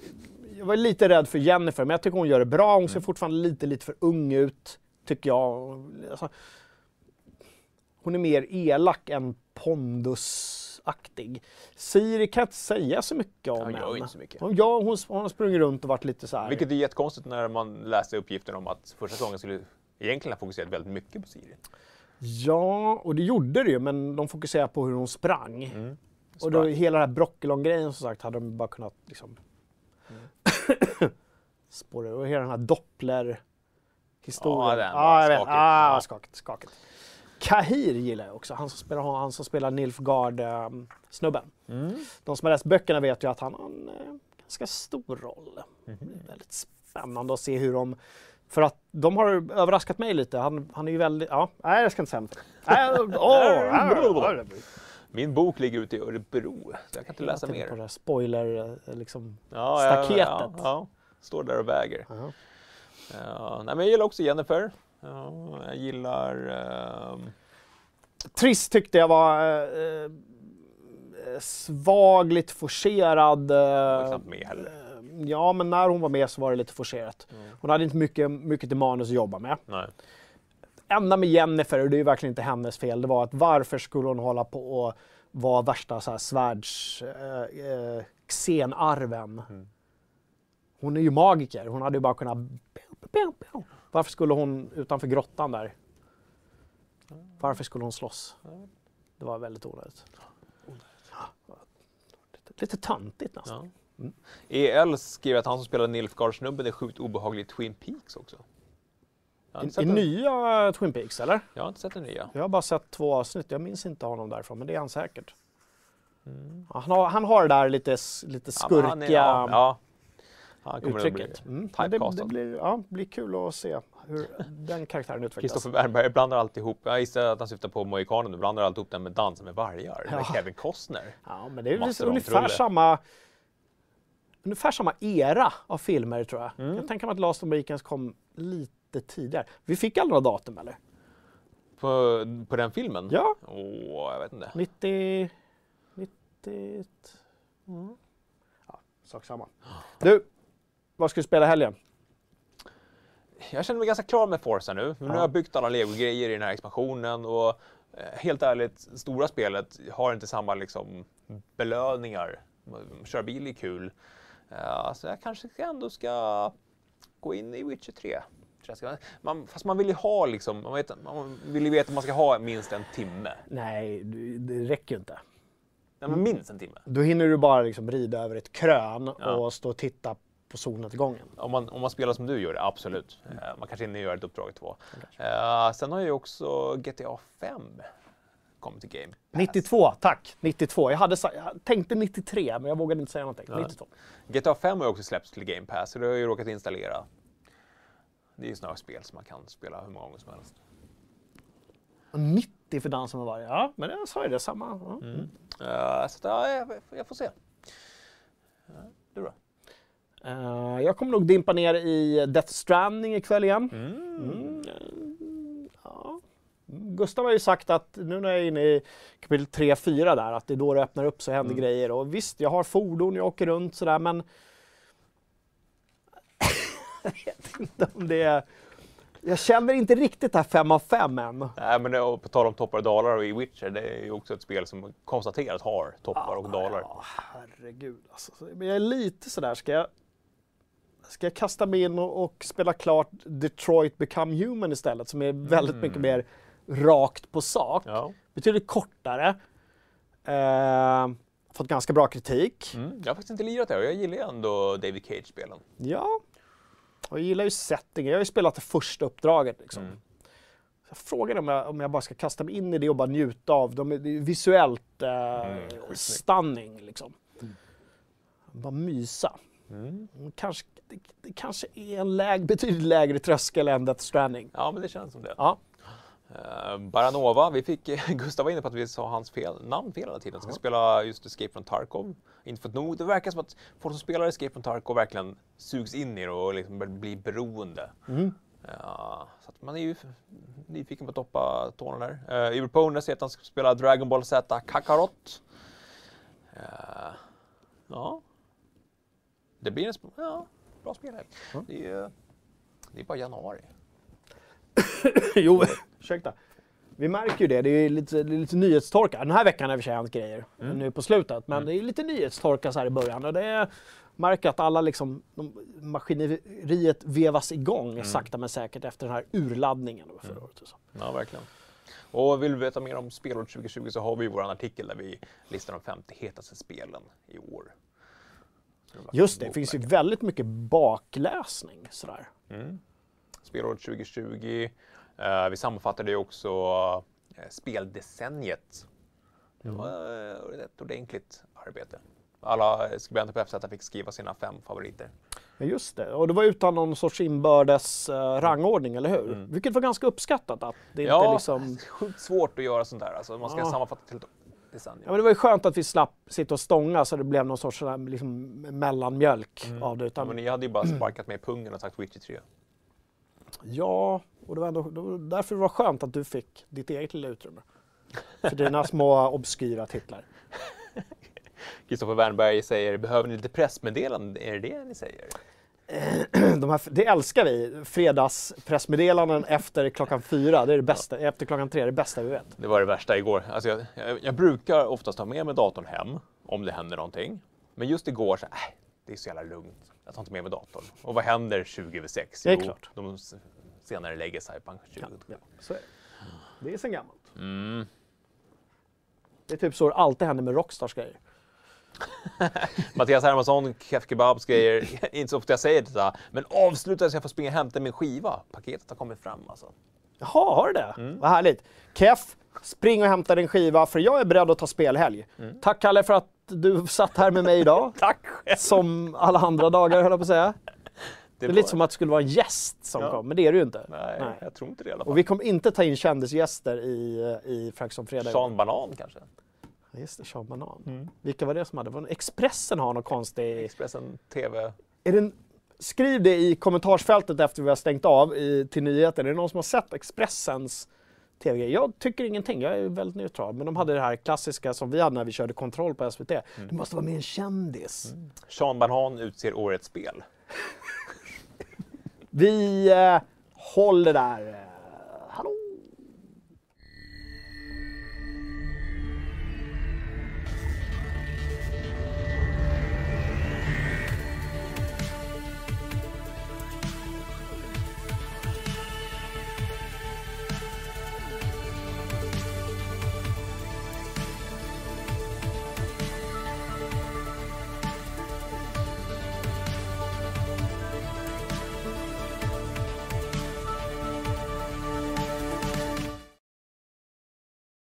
jag var lite rädd för Jennifer, men jag tycker hon gör det bra. Hon ser fortfarande lite, lite för ung ut, tycker jag. Alltså, hon är mer elak än pondusaktig. Siri kan jag inte säga så mycket om Hon gör inte så mycket. Hon, ja, hon, hon har sprungit runt och varit lite så här. Vilket är jättekonstigt när man läste uppgiften om att första säsongen skulle egentligen ha fokuserat väldigt mycket på Siri. Ja, och det gjorde det ju, men de fokuserade på hur hon sprang. Mm. Och då, hela den här Brockelon-grejen som sagt hade de bara kunnat liksom Mm. spåra Och hela den här Doppler-historien. Ja, den var ja, jag vet. skakig. Ah, skakigt, skakigt. Kahir gillar jag också. Han som spelar, han som spelar Nilfgaard-snubben. Mm. De som har läst böckerna vet ju att han har en eh, ganska stor roll. Är väldigt spännande att se hur de... För att de har överraskat mig lite. Han, han är ju väldigt... Ja, nej jag ska inte säga något. Nej, Min bok ligger ute i Örebro, så jag kan inte läsa På mer. det här spoiler, eh, liksom. Ja, staketet. Ja, ja. Står där och väger. Ja. Ja, nej, men jag gillar också Jennifer. Ja, jag gillar... ehm, Trist tyckte jag var eh, eh, svag, lite forcerad. jag var knappt med heller. Ja, men när hon var med så var det lite forcerat. Hon hade inte mycket, mycket till manus att jobba med. Nej. enda med Jennifer, och det är verkligen inte hennes fel, det var att varför skulle hon hålla på och vara värsta så här svärds... Eh, eh, xenarven. Hon är ju magiker, hon hade ju bara kunnat... Varför skulle hon utanför grottan där? Varför skulle hon slåss? Det var väldigt onödigt. Lite, lite töntigt nästan. Ja. EL skriver att han som spelar Nilfgaard-snubben är sjukt obehaglig i Twin Peaks också. I, nya Twin Peaks, eller? jag har inte sett den nya. Jag har bara sett två avsnitt, jag minns inte honom därifrån, men det är han säkert. Ja, han, har, han har det där lite, lite Ja, men han är- skurkiga ja, ja. Han uttrycket. bli Mm. Det, det blir, ja, blir kul att se hur den karaktären utvecklas. Kristoffer Wernberg blandar alltid ihop, jag gissar att han syftar på Mohikanen, du blandar alltid ihop den med Dansa med vargar, med Ja. Kevin Costner. Ja, men det är Mastodon ungefär samma, ungefär samma era av filmer tror jag. Mm. Jag tänker mig att Last of Mohicans kom lite tidigare. Vi fick aldrig några datum eller? På, på den filmen? Ja, Åh, jag vet inte. 90... 90... Mm. Ja, sak samma. Du, vad ska du spela helgen? Jag känner mig ganska klar med Forza nu. Nu Ja. har jag byggt alla Lego-grejer i den här expansionen och eh, helt ärligt, stora spelet har inte samma liksom, belöningar. Köra bil är kul. Uh, så jag kanske ändå ska gå in i Witcher 3. Jag ska- Man, fast man vill ju ha liksom, man, vet, man vill ju veta att man ska ha minst en timme. Nej, det räcker ju inte. Nej, men minst en timme. Då hinner du bara liksom rida över ett krön Ja. och stå och titta på solnedgången. Om man, om man spelar som du gör absolut. Eh, man kanske hinner göra ett uppdrag två. Uh, sen har ju också GTA 5 kommit till Game Pass. 92, tack! 92. Jag, hade, jag tänkte 93, men jag vågade inte säga någonting. Nej. 92. GTA 5 har ju också släppts till Game Pass, så det har jag ju råkat installera. Det är ju sådana spel som man kan spela hur många gånger som helst. Och 90 för Dansen med varje. Ja, men jag sa ju det. Samma. Ja. Eh, så att, ja, jag, jag får se. Eh, du då? Eh, jag kommer nog dimpa ner i Death Stranding ikväll igen. Mm. Mm. Gustav har ju sagt att nu när jag är inne i kapitel 3-4 där, att det är då det öppnar upp så händer Mm. grejer. Och visst, jag har fordon, jag åker runt sådär, men jag vet inte om det är... Jag känner inte riktigt det här 5 av 5 än. Nej, men det, och på tal om toppar och dalar och i Witcher, det är ju också ett spel som konstaterat har toppar och dalar. Ja, herregud alltså. Men jag är lite sådär, ska jag, ska jag kasta mig in och, och spela klart Detroit Become Human istället, som är väldigt mycket mer rakt på sak. Ja. Betydligt kortare. Eh, fått ganska bra kritik. Mm. Jag har faktiskt inte lirat det och jag gillar ju ändå David Cage-spelen. Ja, och jag gillar ju settingen. Jag har ju spelat det första uppdraget liksom. Mm. Jag frågar om jag, om jag bara ska kasta mig in i det och bara njuta av dem. Det är visuellt eh, Mm, stunning liksom. Bara mysa. Mm. Mm, Kanske, det, det kanske är en läg, betydligt lägre tröskel än Death Stranding. Ja, men det känns som det. Ja. Uh, Baranova, vi fick, Gustav var inne på att vi sa hans fel, namn fel hela tiden. Ska spela just Escape from Tarkov. Inte för att nog, det verkar som att folk som spelar Escape from Tarkov verkligen sugs in i det och liksom börjar bli beroende. Mm. Ja, så att man är ju nyfiken på att toppa tårna där. Uh, Evil Pony säger att han ska spela Dragon Ball Z Kakarot. Eh, ja. Det blir en ja, bra spel här. Ja. Det, är, det är bara januari. jo, ursäkta. Vi märker ju det, det är lite, lite nyhetstorka. Den här veckan har i och för sig hänt grejer nu på slutet, men det är lite nyhetstorka så här i början. Och det är, märker att alla liksom, maskineriet vevas igång sakta men säkert efter den här urladdningen förra året. och så. Ja, verkligen. Och vill du veta mer om spelåret 2020 så har vi vår artikel där vi listar de 50 hetaste spelen i år. Just det, det finns ju väldigt mycket bakläsning sådär. Mm. Spelåret 2020. Eh, vi sammanfattade ju också eh, speldecenniet. Det var eh, ett ordentligt arbete. Alla skribenter på FZ fick skriva sina fem favoriter. Ja, just det. Och det var utan någon sorts inbördes rangordning, eller hur? Mm. Vilket var ganska uppskattat att det inte Ja, liksom... sjukt svårt att göra sånt där. Alltså, man ska Ja. sammanfatta till. Ja, men det var ju skönt att vi slapp sitta och stånga så det blev någon sorts liksom, mellanmjölk av det. Ja, Utan, men ni hade ju bara sparkat med pungen och sagt Witcher 3. Ja, och det var ändå det var därför det var skönt att du fick ditt eget lilla utrymme. För dina små obskyra titlar. Kristoffer Wernberg säger, behöver ni lite pressmeddelanden? Är det det ni säger? De här, det älskar vi. Fredagspressmeddelanden efter klockan fyra. Det är det bästa. Efter klockan tre, det är det bästa vi vet. Det var det värsta igår. Alltså jag, jag, jag brukar oftast ta med mig datorn hem om det händer någonting. Men just igår så, äh, det är så jävla lugnt. Jag tar inte med mig datorn. Och vad händer 20 över 6? Det är klart. De senare lägger Cyberpunk 20. Ja, så är det. Det är sen gammalt. Mm. Det är typ så det alltid händer med Rockstars grejer. Mattias Hermansson, Kef Kebabs grejer. inte så ofta jag säger detta, men avsluta så jag får springa och hämta min skiva. Paketet har kommit fram alltså. Jaha, har du det? Mm. Vad härligt. Keff, spring och hämta din skiva för jag är beredd att ta spelhelg. Mm. Tack Kalle för att du satt här med mig idag. Tack själv! Som alla andra dagar höll jag på att säga. Det är var- lite som att det skulle vara en gäst som Ja. kom, men det är det ju inte. Nej, jag tror inte det i alla fall. Och vi kommer inte ta in kändisgäster i, i Frankson Fredag. Sean Banan kanske? Ja, Just det, Sean Banan. Mm. Vilka var det som hade? Var det Expressen har någon konstig... Expressen TV. Är det en... Skriv det i kommentarsfältet efter vi har stängt av i, till nyheten. Är det någon som har sett Expressens tv -grej? Jag tycker ingenting, jag är väldigt neutral. Men de hade det här klassiska som vi hade när vi körde kontroll på SVT. Mm. Det måste vara med en kändis. Sean Banan utser årets spel. Vi eh, håller där.